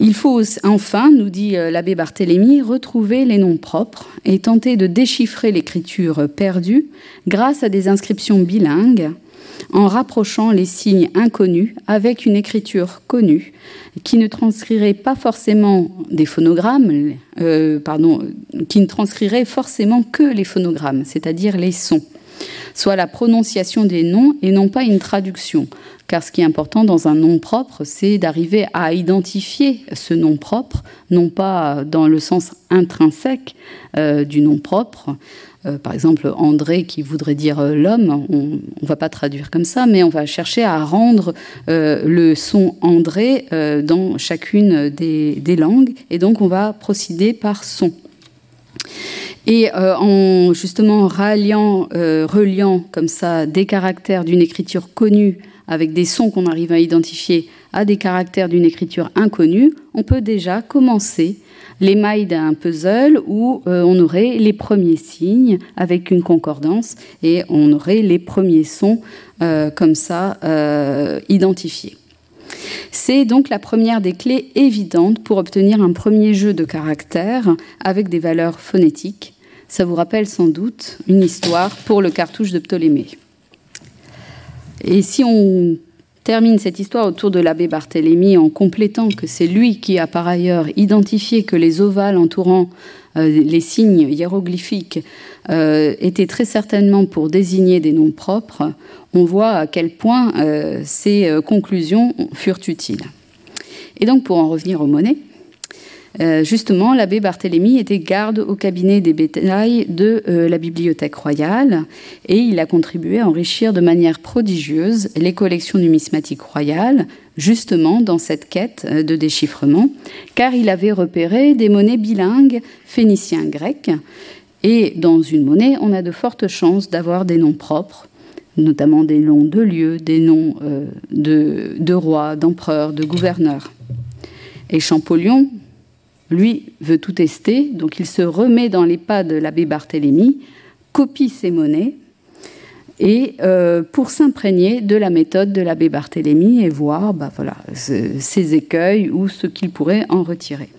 Il faut enfin, nous dit euh, l'abbé Barthélemy, retrouver les noms propres et tenter de déchiffrer l'écriture perdue grâce à des inscriptions bilingues en rapprochant les signes inconnus avec une écriture connue qui ne transcrirait pas forcément des phonogrammes, euh, pardon, qui ne transcrirait forcément que les phonogrammes, c'est-à-dire les sons, soit la prononciation des noms et non pas une traduction car ce qui est important dans un nom propre, c'est d'arriver à identifier ce nom propre, non pas dans le sens intrinsèque euh, du nom propre. Euh, par exemple, André qui voudrait dire euh, l'homme, on ne va pas traduire comme ça, mais on va chercher à rendre le son André dans chacune des, des, langues, et donc on va procéder par son. Et en justement ralliant, reliant comme ça des caractères d'une écriture connue avec des sons qu'on arrive à identifier à des caractères d'une écriture inconnue, on peut déjà commencer l'émail d'un puzzle où euh, on aurait les premiers signes avec une concordance et on aurait les premiers sons euh, comme ça euh, identifiés. C'est donc la première des clés évidentes pour obtenir un premier jeu de caractères avec des valeurs phonétiques. Ça vous rappelle sans doute une histoire pour le cartouche de Ptolémée. Et si on termine cette histoire autour de l'abbé Barthélemy en complétant que c'est lui qui a par ailleurs identifié que les ovales entourant les signes hiéroglyphiques euh, étaient très certainement pour désigner des noms propres, on voit à quel point euh, ces conclusions furent utiles. Et donc pour en revenir aux monnaies, euh, justement, l'abbé Barthélemy était garde au cabinet des bétails de euh, la Bibliothèque royale et il a contribué à enrichir de manière prodigieuse les collections numismatiques royales, justement dans cette quête euh, de déchiffrement, car il avait repéré des monnaies bilingues phéniciens-grecs. Et dans une monnaie, on a de fortes chances d'avoir des noms propres, notamment des noms de lieux, des noms de, de rois, d'empereurs, de gouverneurs. Et Champollion, lui veut tout tester, donc il se remet dans les pas de l'abbé Barthélemy, copie ses monnaies, et euh, pour s'imprégner de la méthode de l'abbé Barthélemy et voir bah, ses écueils ou ce qu'il pourrait en retirer.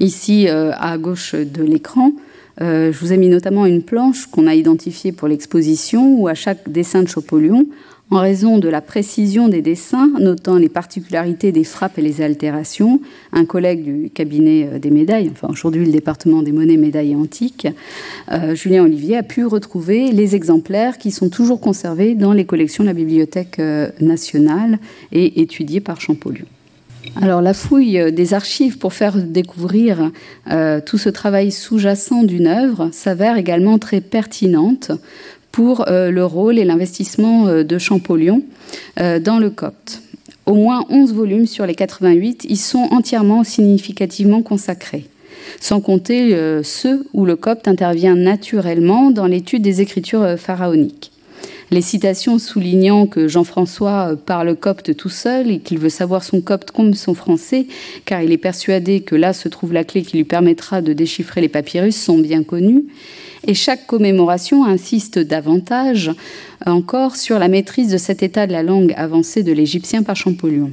Ici, euh, à gauche de l'écran, je vous ai mis notamment une planche qu'on a identifiée pour l'exposition où à chaque dessin de Champollion, en raison de la précision des dessins, notant les particularités des frappes et les altérations, un collègue du cabinet euh, des médailles, enfin aujourd'hui le département des monnaies, médailles et antiques, euh, Julien Olivier, a pu retrouver les exemplaires qui sont toujours conservés dans les collections de la Bibliothèque euh, nationale et étudiés par Champollion. Alors la fouille des archives pour faire découvrir tout ce travail sous-jacent d'une œuvre s'avère également très pertinente pour euh, le rôle et l'investissement euh, de Champollion euh, dans le copte. Au moins 11 volumes sur les 88 y sont entièrement significativement consacrés, sans compter ceux où le copte intervient naturellement dans l'étude des écritures pharaoniques. Les citations soulignant que Jean-François parle copte tout seul et qu'il veut savoir son copte comme son français, car il est persuadé que là se trouve la clé qui lui permettra de déchiffrer les papyrus, sont bien connues et chaque commémoration insiste davantage encore sur la maîtrise de cet état de la langue avancée de l'égyptien par Champollion.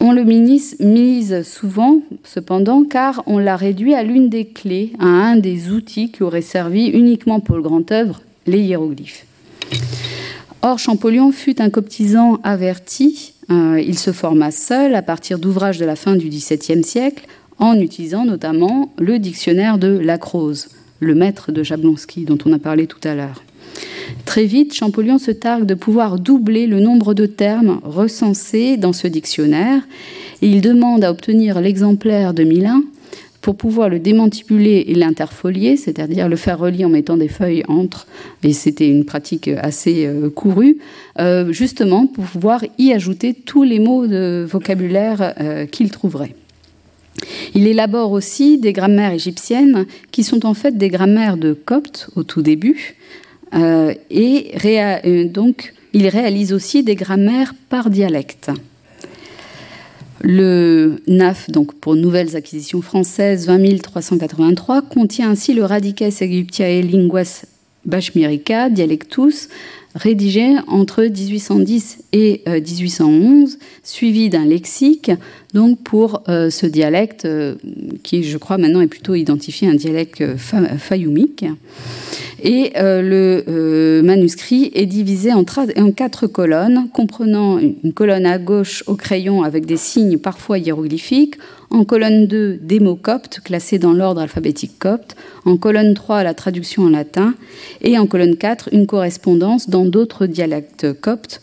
On le mise souvent, cependant, car on l'a réduit à l'une des clés, à un des outils qui auraient servi uniquement pour le grand œuvre, les hiéroglyphes. Or, Champollion fut un coptisant averti. Euh, il se forma seul à partir d'ouvrages de la fin du XVIIe siècle, en utilisant notamment le dictionnaire de Lacrose, le maître de Jablonski dont on a parlé tout à l'heure. Très vite, Champollion se targue de pouvoir doubler le nombre de termes recensés dans ce dictionnaire et il demande à obtenir l'exemplaire de Milan pour pouvoir le démantibuler et l'interfolier, c'est-à-dire le faire relier en mettant des feuilles entre, et c'était une pratique assez euh, courue, euh, justement pour pouvoir y ajouter tous les mots de vocabulaire euh, qu'il trouverait. Il élabore aussi des grammaires égyptiennes qui sont en fait des grammaires de copte au tout début. Euh, et euh, donc, il réalise aussi des grammaires par dialecte. Le NAF, donc pour Nouvelles acquisitions françaises 20383, contient ainsi le Radices Egyptiae Linguas Bashmirica Dialectus, rédigé entre 1810 et 1811, euh, suivi d'un lexique, donc pour euh, ce dialecte euh, qui, je crois, maintenant est plutôt identifié un dialecte fayoumique. Et le manuscrit est divisé en, en, quatre colonnes, comprenant une colonne à gauche au crayon avec des signes parfois hiéroglyphiques, en colonne 2, des mots coptes classés dans l'ordre alphabétique copte. En colonne 3, la traduction en latin. Et en colonne 4, une correspondance dans d'autres dialectes coptes,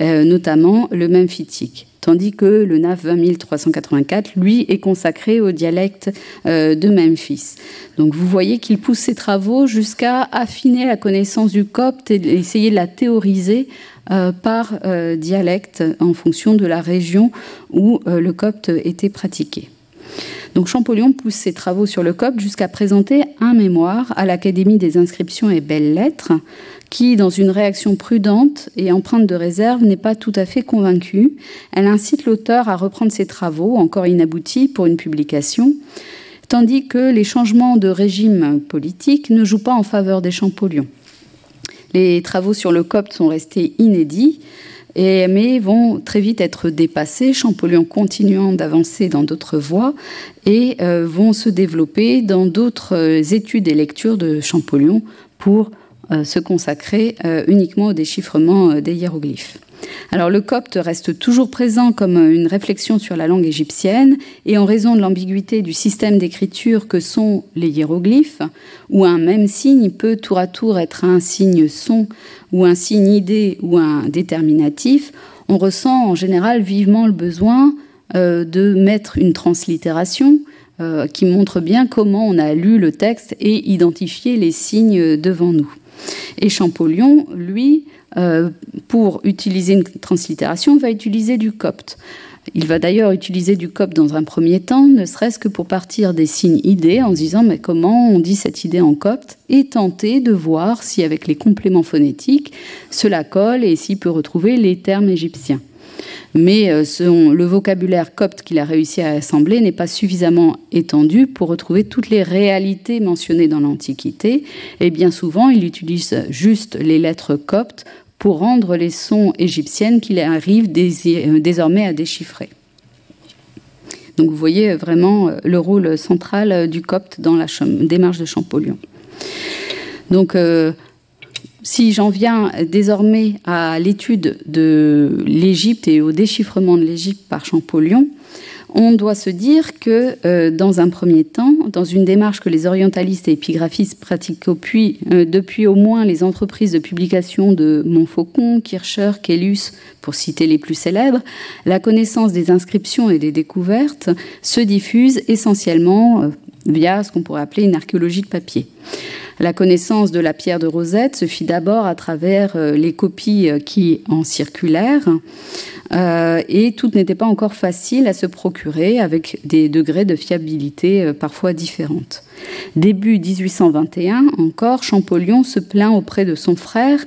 euh, notamment le memphitique. Tandis que le NAF 20384, lui, est consacré au dialecte euh, de Memphis. Donc vous voyez qu'il pousse ses travaux jusqu'à affiner la connaissance du copte et essayer de la théoriser euh, par dialecte en fonction de la région où le copte était pratiqué. Donc Champollion pousse ses travaux sur le copte jusqu'à présenter un mémoire à l'Académie des inscriptions et belles-lettres qui, dans une réaction prudente et empreinte de réserve, n'est pas tout à fait convaincue. Elle incite l'auteur à reprendre ses travaux, encore inaboutis, pour une publication, tandis que les changements de régime politique ne jouent pas en faveur des Champollion. Les travaux sur le copte sont restés inédits, mais vont très vite être dépassés, Champollion continuant d'avancer dans d'autres voies et euh, vont se développer dans d'autres euh, études et lectures de Champollion pour euh, se consacrer uniquement au déchiffrement des hiéroglyphes. Alors le copte reste toujours présent comme une réflexion sur la langue égyptienne et en raison de l'ambiguïté du système d'écriture que sont les hiéroglyphes, où un même signe peut tour à tour être un signe son ou un signe idée ou un déterminatif, on ressent en général vivement le besoin euh, de mettre une translittération euh, qui montre bien comment on a lu le texte et identifié les signes devant nous. Et Champollion, lui, euh, pour utiliser une translittération, va utiliser du copte. Il va d'ailleurs utiliser du copte dans un premier temps, ne serait-ce que pour partir des signes idées en se disant mais comment on dit cette idée en copte et tenter de voir si avec les compléments phonétiques cela colle et s'il peut retrouver les termes égyptiens. Mais euh, le vocabulaire copte qu'il a réussi à assembler n'est pas suffisamment étendu pour retrouver toutes les réalités mentionnées dans l'Antiquité, et bien souvent il utilise juste les lettres coptes pour rendre les sons égyptiennes qu'il arrive euh, désormais à déchiffrer. Donc vous voyez vraiment le rôle central du copte dans la démarche de Champollion. Donc si j'en viens désormais à l'étude de l'Égypte et au déchiffrement de l'Égypte par Champollion, on doit se dire que, euh, dans un premier temps, dans une démarche que les orientalistes et épigraphistes pratiquent depuis, euh, depuis au moins les entreprises de publication de Montfaucon, Kircher, Kellus, pour citer les plus célèbres, la connaissance des inscriptions et des découvertes se diffuse essentiellement euh, via ce qu'on pourrait appeler une archéologie de papier. La connaissance de la pierre de Rosette se fit d'abord à travers les copies qui en circulèrent, euh, et tout n'était pas encore facile à se procurer avec des degrés de fiabilité euh, parfois différentes. Début 1821, encore, Champollion se plaint auprès de son frère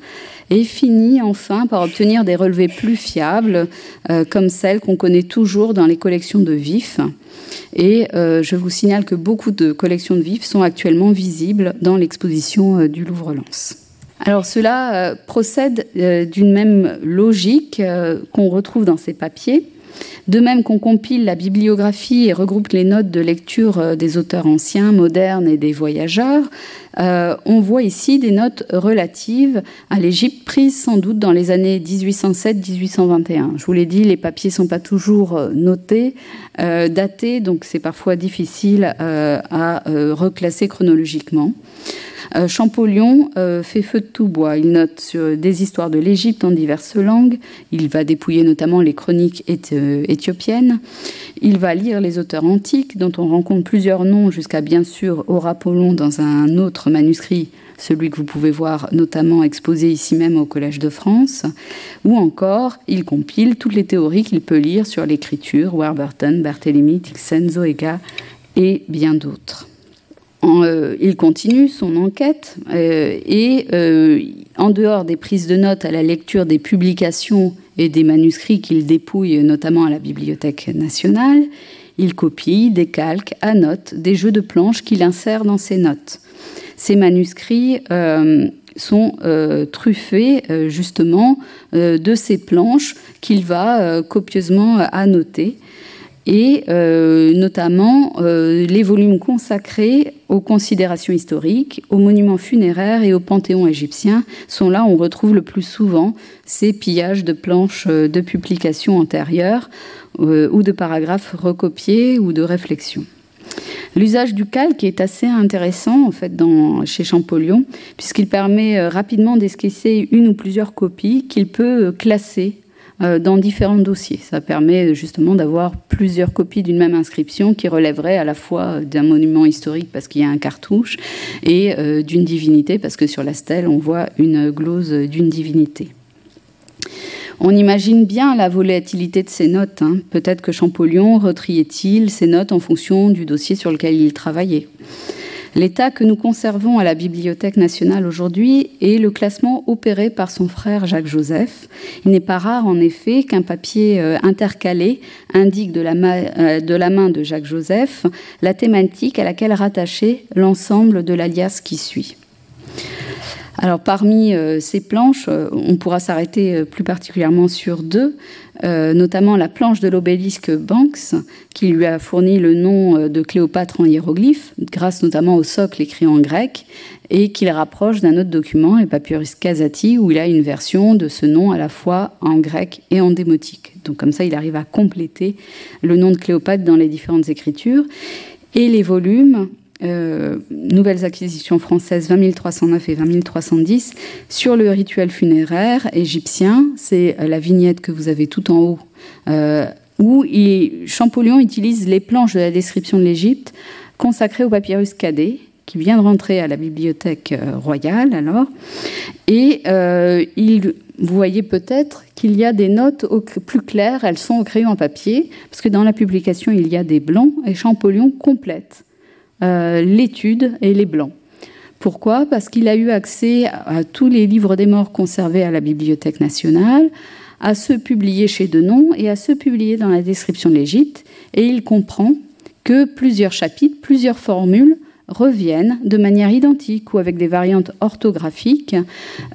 et finit enfin par obtenir des relevés plus fiables, euh, comme celles qu'on connaît toujours dans les collections de vifs. Et je vous signale que beaucoup de collections de vifs sont actuellement visibles dans l'exposition du Louvre-Lens. Alors cela euh, procède euh, d'une même logique euh, qu'on retrouve dans ces papiers. De même qu'on compile la bibliographie et regroupe les notes de lecture des auteurs anciens, modernes et des voyageurs, on voit ici des notes relatives à l'Égypte prises sans doute dans les années 1807-1821. Je vous l'ai dit, les papiers ne sont pas toujours notés, datés, donc c'est parfois difficile à reclasser chronologiquement. Euh, Champollion euh, fait feu de tout bois. Il note sur des histoires de l'Égypte en diverses langues. Il va dépouiller notamment les chroniques euh, éthiopiennes. Il va lire les auteurs antiques, dont on rencontre plusieurs noms, jusqu'à bien sûr Aurapollon dans un autre manuscrit, celui que vous pouvez voir notamment exposé ici même au Collège de France. Ou encore, il compile toutes les théories qu'il peut lire sur l'écriture, Warburton, Barthélemy, Tixen, Zoéga et bien d'autres. Euh, il continue son enquête euh, et, euh, en dehors des prises de notes à la lecture des publications et des manuscrits qu'il dépouille notamment à la Bibliothèque nationale, il copie, décalque, annote des jeux de planches qu'il insère dans ses notes. Ces manuscrits sont truffés justement de ces planches qu'il va copieusement annoter et euh, notamment euh, les volumes consacrés aux considérations historiques, aux monuments funéraires et au panthéon égyptien sont là où on retrouve le plus souvent ces pillages de planches euh, de publications antérieures ou de paragraphes recopiés ou de réflexions. L'usage du calque est assez intéressant en fait chez Champollion puisqu'il permet rapidement d'esquisser une ou plusieurs copies qu'il peut classer euh, dans différents dossiers. Ça permet justement d'avoir plusieurs copies d'une même inscription qui relèverait à la fois d'un monument historique parce qu'il y a un cartouche et euh, d'une divinité parce que sur la stèle on voit une glose d'une divinité. On imagine bien la volatilité de ces notes. Hein. Peut-être que Champollion retriait-il ces notes en fonction du dossier sur lequel il travaillait. L'état que nous conservons à la Bibliothèque nationale aujourd'hui est le classement opéré par son frère Jacques-Joseph. Il n'est pas rare, en effet, qu'un papier euh, intercalé indique de la, euh, de la main de Jacques-Joseph la thématique à laquelle rattacher l'ensemble de l'alias qui suit. Alors parmi euh, ces planches, on pourra s'arrêter plus particulièrement sur deux. Euh, notamment la planche de l'obélisque Banks, qui lui a fourni le nom euh, de Cléopâtre en hiéroglyphe, grâce notamment au socle écrit en grec, et qu'il rapproche d'un autre document, le papyrus Kazati, où il a une version de ce nom à la fois en grec et en démotique. Donc comme ça, il arrive à compléter le nom de Cléopâtre dans les différentes écritures. Et les volumes euh, nouvelles acquisitions françaises 20 309 et 20 310 sur le rituel funéraire égyptien. C'est euh, la vignette que vous avez tout en haut, euh, où Champollion utilise les planches de la description de l'Égypte consacrées au papyrus cadet qui vient de rentrer à la bibliothèque royale alors. Et il, vous voyez peut-être qu'il y a des notes plus claires, elles sont au crayon en papier, parce que dans la publication il y a des blancs et Champollion complète l'étude et les blancs. Pourquoi? Parce qu'il a eu accès à tous les livres des morts conservés à la Bibliothèque nationale, à ceux publiés chez Denon et à ceux publiés dans la description de l'Égypte, et il comprend que plusieurs chapitres, plusieurs formules reviennent de manière identique ou avec des variantes orthographiques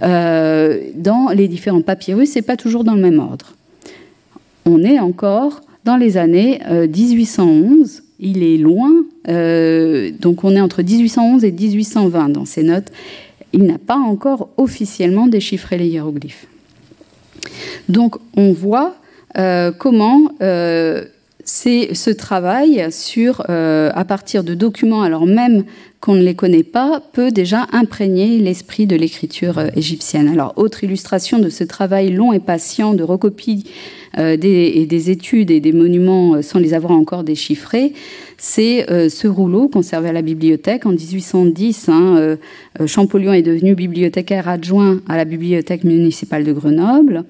euh, dans les différents papyrus et pas toujours dans le même ordre. On est encore dans les années 1811. Il est loin, donc on est entre 1811 et 1820 dans ses notes. Il n'a pas encore officiellement déchiffré les hiéroglyphes. Donc on voit comment c'est ce travail sur, à partir de documents, alors même qu'on ne les connaît pas peut déjà imprégner l'esprit de l'écriture euh, égyptienne. Alors, autre illustration de ce travail long et patient de recopie euh, des, et des études et des monuments euh, sans les avoir encore déchiffrés, c'est ce rouleau conservé à la bibliothèque en 1810. Hein, Champollion est devenu bibliothécaire adjoint à la bibliothèque municipale de Grenoble.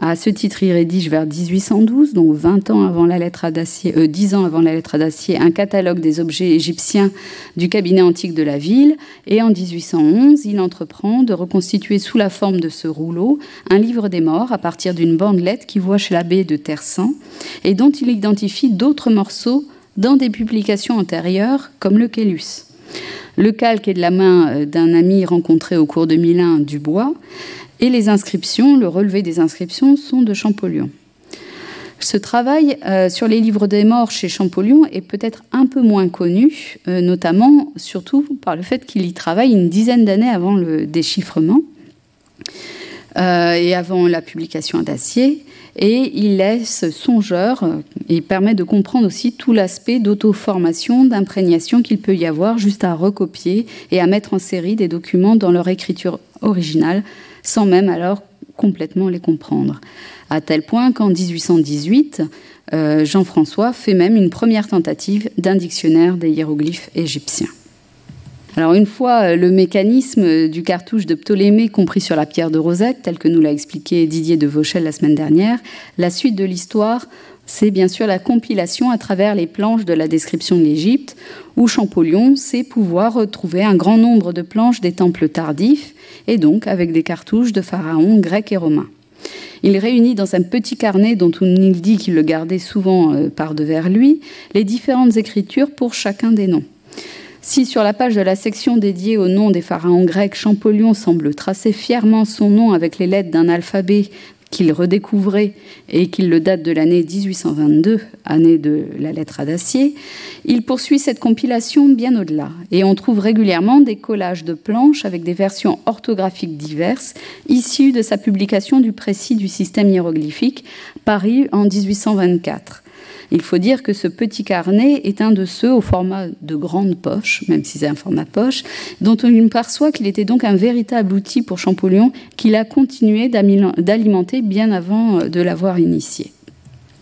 À ce titre, il rédige vers 1812, donc 20 ans avant la lettre d'acier, 10 ans avant la lettre d'acier, un catalogue des objets égyptiens du cabinet antique de la ville. Et en 1811, il entreprend de reconstituer sous la forme de ce rouleau un livre des morts à partir d'une bandelette qui voit chez l'abbé de Tersan et dont il identifie d'autres morceaux dans des publications antérieures comme le Kélus. Le calque est de la main euh, d'un ami rencontré au cours de Milan, Dubois, et les inscriptions, le relevé des inscriptions sont de Champollion. Ce travail euh, sur les livres des morts chez Champollion est peut-être un peu moins connu, euh, notamment surtout par le fait qu'il y travaille une dizaine d'années avant le déchiffrement et avant la publication d'acier. Et il laisse songeur, et permet de comprendre aussi tout l'aspect d'auto-formation, d'imprégnation qu'il peut y avoir juste à recopier et à mettre en série des documents dans leur écriture originale, sans même alors complètement les comprendre à tel point qu'en 1818, euh, Jean-François fait même une première tentative d'un dictionnaire des hiéroglyphes égyptiens. Alors une fois euh, le mécanisme du cartouche de Ptolémée compris sur la pierre de Rosette, tel que nous l'a expliqué Didier de Vauchel la semaine dernière, la suite de l'histoire, c'est bien sûr la compilation à travers les planches de la description de l'Égypte, où Champollion sait pouvoir retrouver un grand nombre de planches des temples tardifs, et donc avec des cartouches de pharaons grecs et romains. Il réunit dans un petit carnet dont on dit qu'il le gardait souvent euh, par devers lui les différentes écritures pour chacun des noms. Si sur la page de la section dédiée au nom des pharaons grecs, Champollion semble tracer fièrement son nom avec les lettres d'un alphabet qu'il redécouvrait et qu'il le date de l'année 1822, année de la lettre à d'acier, il poursuit cette compilation bien au-delà. Et on trouve régulièrement des collages de planches avec des versions orthographiques diverses, issues de sa publication du précis du système hiéroglyphique, paru en 1824. Il faut dire que ce petit carnet est un de ceux au format de grande poche, même si c'est un format poche, dont on perçoit qu'il était donc un véritable outil pour Champollion qu'il a continué d'alimenter bien avant de l'avoir initié.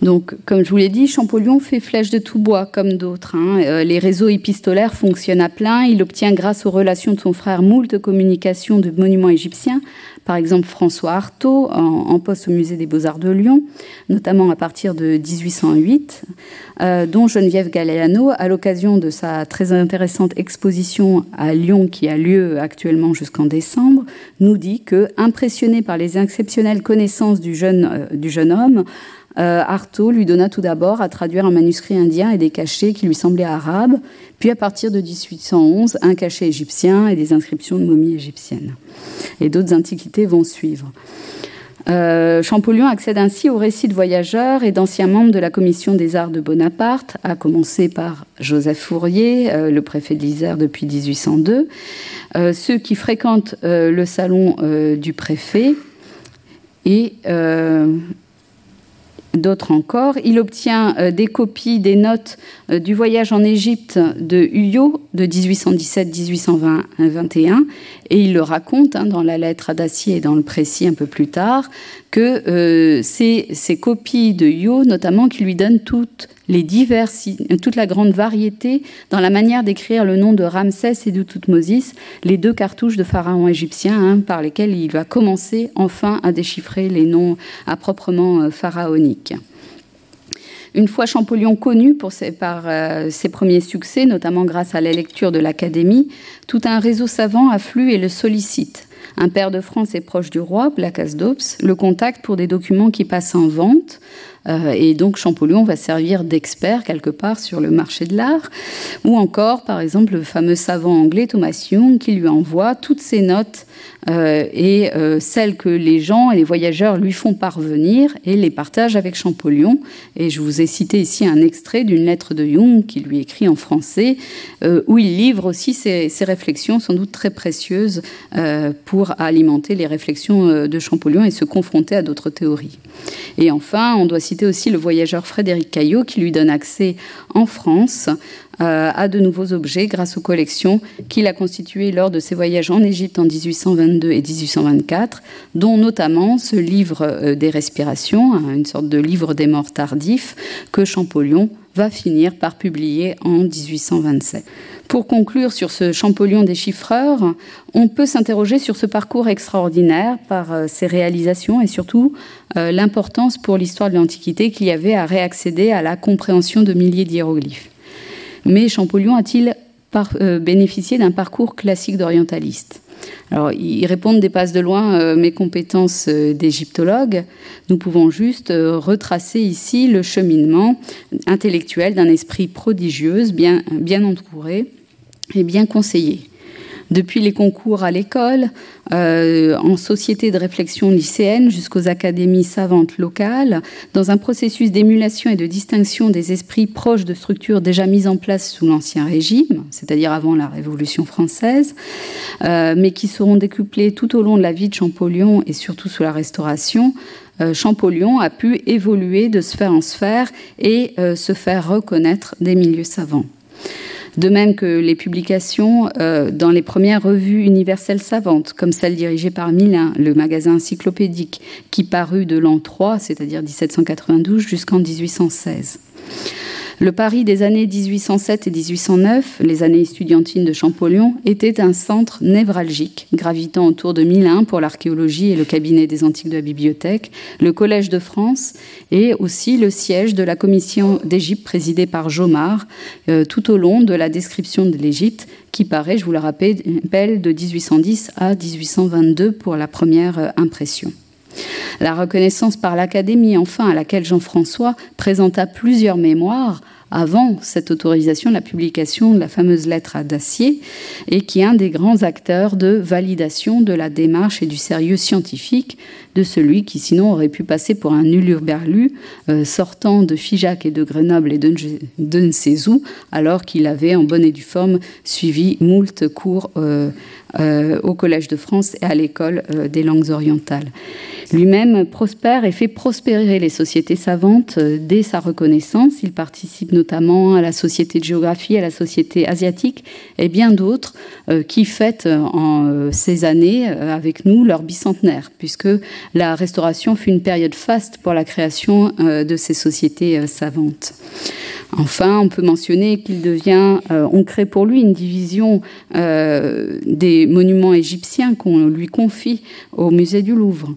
Donc, comme je vous l'ai dit, Champollion fait flèche de tout bois, comme d'autres. Hein. Euh, les réseaux épistolaires fonctionnent à plein. Il obtient, grâce aux relations de son frère, moult communications de monuments égyptiens, par exemple François Artaud, en, poste au musée des Beaux-Arts de Lyon, notamment à partir de 1808, euh, dont Geneviève Galeano, à l'occasion de sa très intéressante exposition à Lyon qui a lieu actuellement jusqu'en décembre, nous dit que, impressionné par les exceptionnelles connaissances du jeune, euh, du jeune homme, euh, Artaud lui donna tout d'abord à traduire un manuscrit indien et des cachets qui lui semblaient arabes, puis à partir de 1811, un cachet égyptien et des inscriptions de momies égyptiennes. Et d'autres antiquités vont suivre. Euh, Champollion accède ainsi au récit de voyageurs et d'anciens membres de la commission des arts de Bonaparte, à commencer par Joseph Fourier, euh, le préfet de l'Isère depuis 1802, ceux qui fréquentent le salon du préfet et d'autres encore. Il obtient euh, des copies des notes euh, du voyage en Égypte de Huyot de 1817-1821 et il le raconte hein, dans la lettre à Dacier et dans le précis un peu plus tard que euh, c'est ces copies de Huyot notamment qui lui donnent toute la grande variété dans la manière d'écrire le nom de Ramsès et de Toutmosis, les deux cartouches de pharaons égyptiens hein, par lesquels il va commencer enfin à déchiffrer les noms à proprement euh, pharaoniques. Une fois Champollion connu par euh, ses premiers succès, notamment grâce à la lecture de l'Académie, tout un réseau savant afflue et le sollicite. Un père de France est proche du roi, Blacas d'Ops, le contacte pour des documents qui passent en vente. Et donc Champollion va servir d'expert quelque part sur le marché de l'art. Ou encore, par exemple, le fameux savant anglais Thomas Young qui lui envoie toutes ses notes euh, et euh, celles que les gens et les voyageurs lui font parvenir et les partagent avec Champollion. Et je vous ai cité ici un extrait d'une lettre de Jung qui lui écrit en français, euh, où il livre aussi ses, réflexions, sans doute très précieuses, pour alimenter les réflexions de Champollion et se confronter à d'autres théories. Et enfin, on doit citer aussi le voyageur Frédéric Caillot qui lui donne accès en France euh, à de nouveaux objets grâce aux collections qu'il a constituées lors de ses voyages en Égypte en 1822 et 1824, dont notamment ce livre euh, des respirations, hein, une sorte de livre des morts tardifs que Champollion va finir par publier en 1827. Pour conclure sur ce Champollion des chiffreurs, on peut s'interroger sur ce parcours extraordinaire par euh, ses réalisations et surtout l'importance pour l'histoire de l'Antiquité qu'il y avait à réaccéder à la compréhension de milliers d'hiéroglyphes. Mais Champollion a-t-il euh, bénéficié d'un parcours classique d'orientaliste? Alors, ils répondent dépasse de loin euh, mes compétences euh, d'égyptologue. Nous pouvons juste retracer ici le cheminement intellectuel d'un esprit prodigieux, bien, bien entouré et bien conseillé depuis les concours à l'école, euh, en société de réflexion lycéenne jusqu'aux académies savantes locales, dans un processus d'émulation et de distinction des esprits proches de structures déjà mises en place sous l'Ancien Régime, c'est-à-dire avant la Révolution française, euh, mais qui seront décuplés tout au long de la vie de Champollion et surtout sous la Restauration. Euh, Champollion a pu évoluer de sphère en sphère et se faire reconnaître des milieux savants. De même que les publications euh, dans les premières revues universelles savantes, comme celle dirigée par Milin, le magasin encyclopédique, qui parut de l'an 3, c'est-à-dire 1792, jusqu'en 1816. Le Paris des années 1807 et 1809, les années estudiantines de Champollion, était un centre névralgique, gravitant autour de Milan pour l'archéologie et le cabinet des antiques de la bibliothèque, le Collège de France et aussi le siège de la commission d'Égypte présidée par Jomard, euh, tout au long de la description de l'Égypte, qui paraît, je vous le rappelle, de 1810 à 1822 pour la première euh, impression. La reconnaissance par l'Académie, enfin, à laquelle Jean-François présenta plusieurs mémoires avant cette autorisation, la publication de la fameuse lettre à Dacier, et qui est un des grands acteurs de validation de la démarche et du sérieux scientifique de celui qui sinon aurait pu passer pour un ulurberlu euh, sortant de Figeac et de Grenoble et de Ncézou, alors qu'il avait en bonne et due forme suivi moult cours euh, euh, au Collège de France et à l'école des langues orientales. Lui-même prospère et fait prospérer les sociétés savantes euh, dès sa reconnaissance. Il participe notamment à la Société de géographie, à la Société asiatique et bien d'autres euh, qui fêtent euh, en ces années avec nous leur bicentenaire, puisque la restauration fut une période faste pour la création de ces sociétés savantes. Enfin, on peut mentionner qu'il devient, on crée pour lui une division des monuments égyptiens qu'on lui confie au musée du Louvre.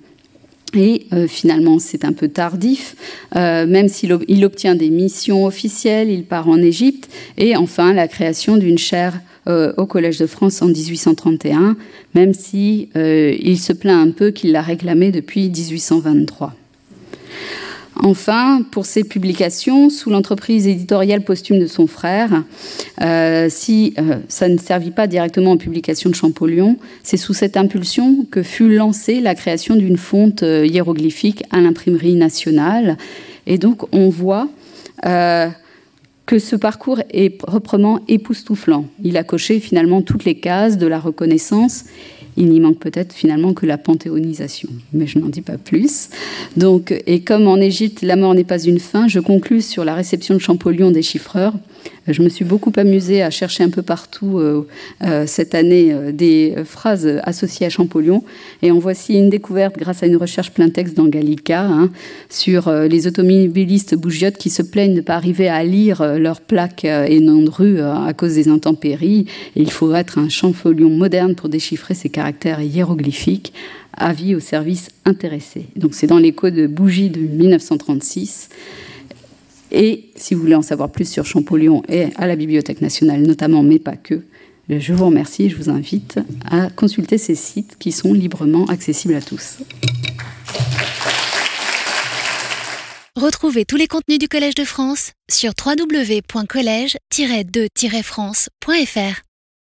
Et euh, finalement, c'est un peu tardif, euh, même s'il il obtient des missions officielles, il part en Égypte, et enfin la création d'une chaire euh, au Collège de France en 1831, même si il se plaint un peu qu'il l'a réclamée depuis 1823. Enfin, pour ses publications, sous l'entreprise éditoriale posthume de son frère, euh, si euh, ça ne servit pas directement en publication de Champollion, c'est sous cette impulsion que fut lancée la création d'une fonte euh, hiéroglyphique à l'imprimerie nationale. Et donc, on voit que ce parcours est proprement époustouflant. Il a coché finalement toutes les cases de la reconnaissance il n'y manque peut-être finalement que la panthéonisation, mais je n'en dis pas plus. Donc, et comme en Égypte, la mort n'est pas une fin, je conclus sur la réception de Champollion des chiffreurs. Je me suis beaucoup amusée à chercher un peu partout euh, euh, cette année euh, des phrases associées à Champollion. Et en voici une découverte grâce à une recherche plein texte dans Gallica hein, sur les automobilistes bougiotes qui se plaignent de ne pas arriver à lire leurs plaques et noms de rue à cause des intempéries. il faut être un Champollion moderne pour déchiffrer ces caractères hiéroglyphiques. Avis au service intéressé. Donc c'est dans l'écho de Bougie de 1936. Et si vous voulez en savoir plus sur Champollion et à la Bibliothèque nationale notamment, mais pas que, je vous remercie et je vous invite à consulter ces sites qui sont librement accessibles à tous. Retrouvez tous les contenus du Collège de France sur www.colège-2-france.fr.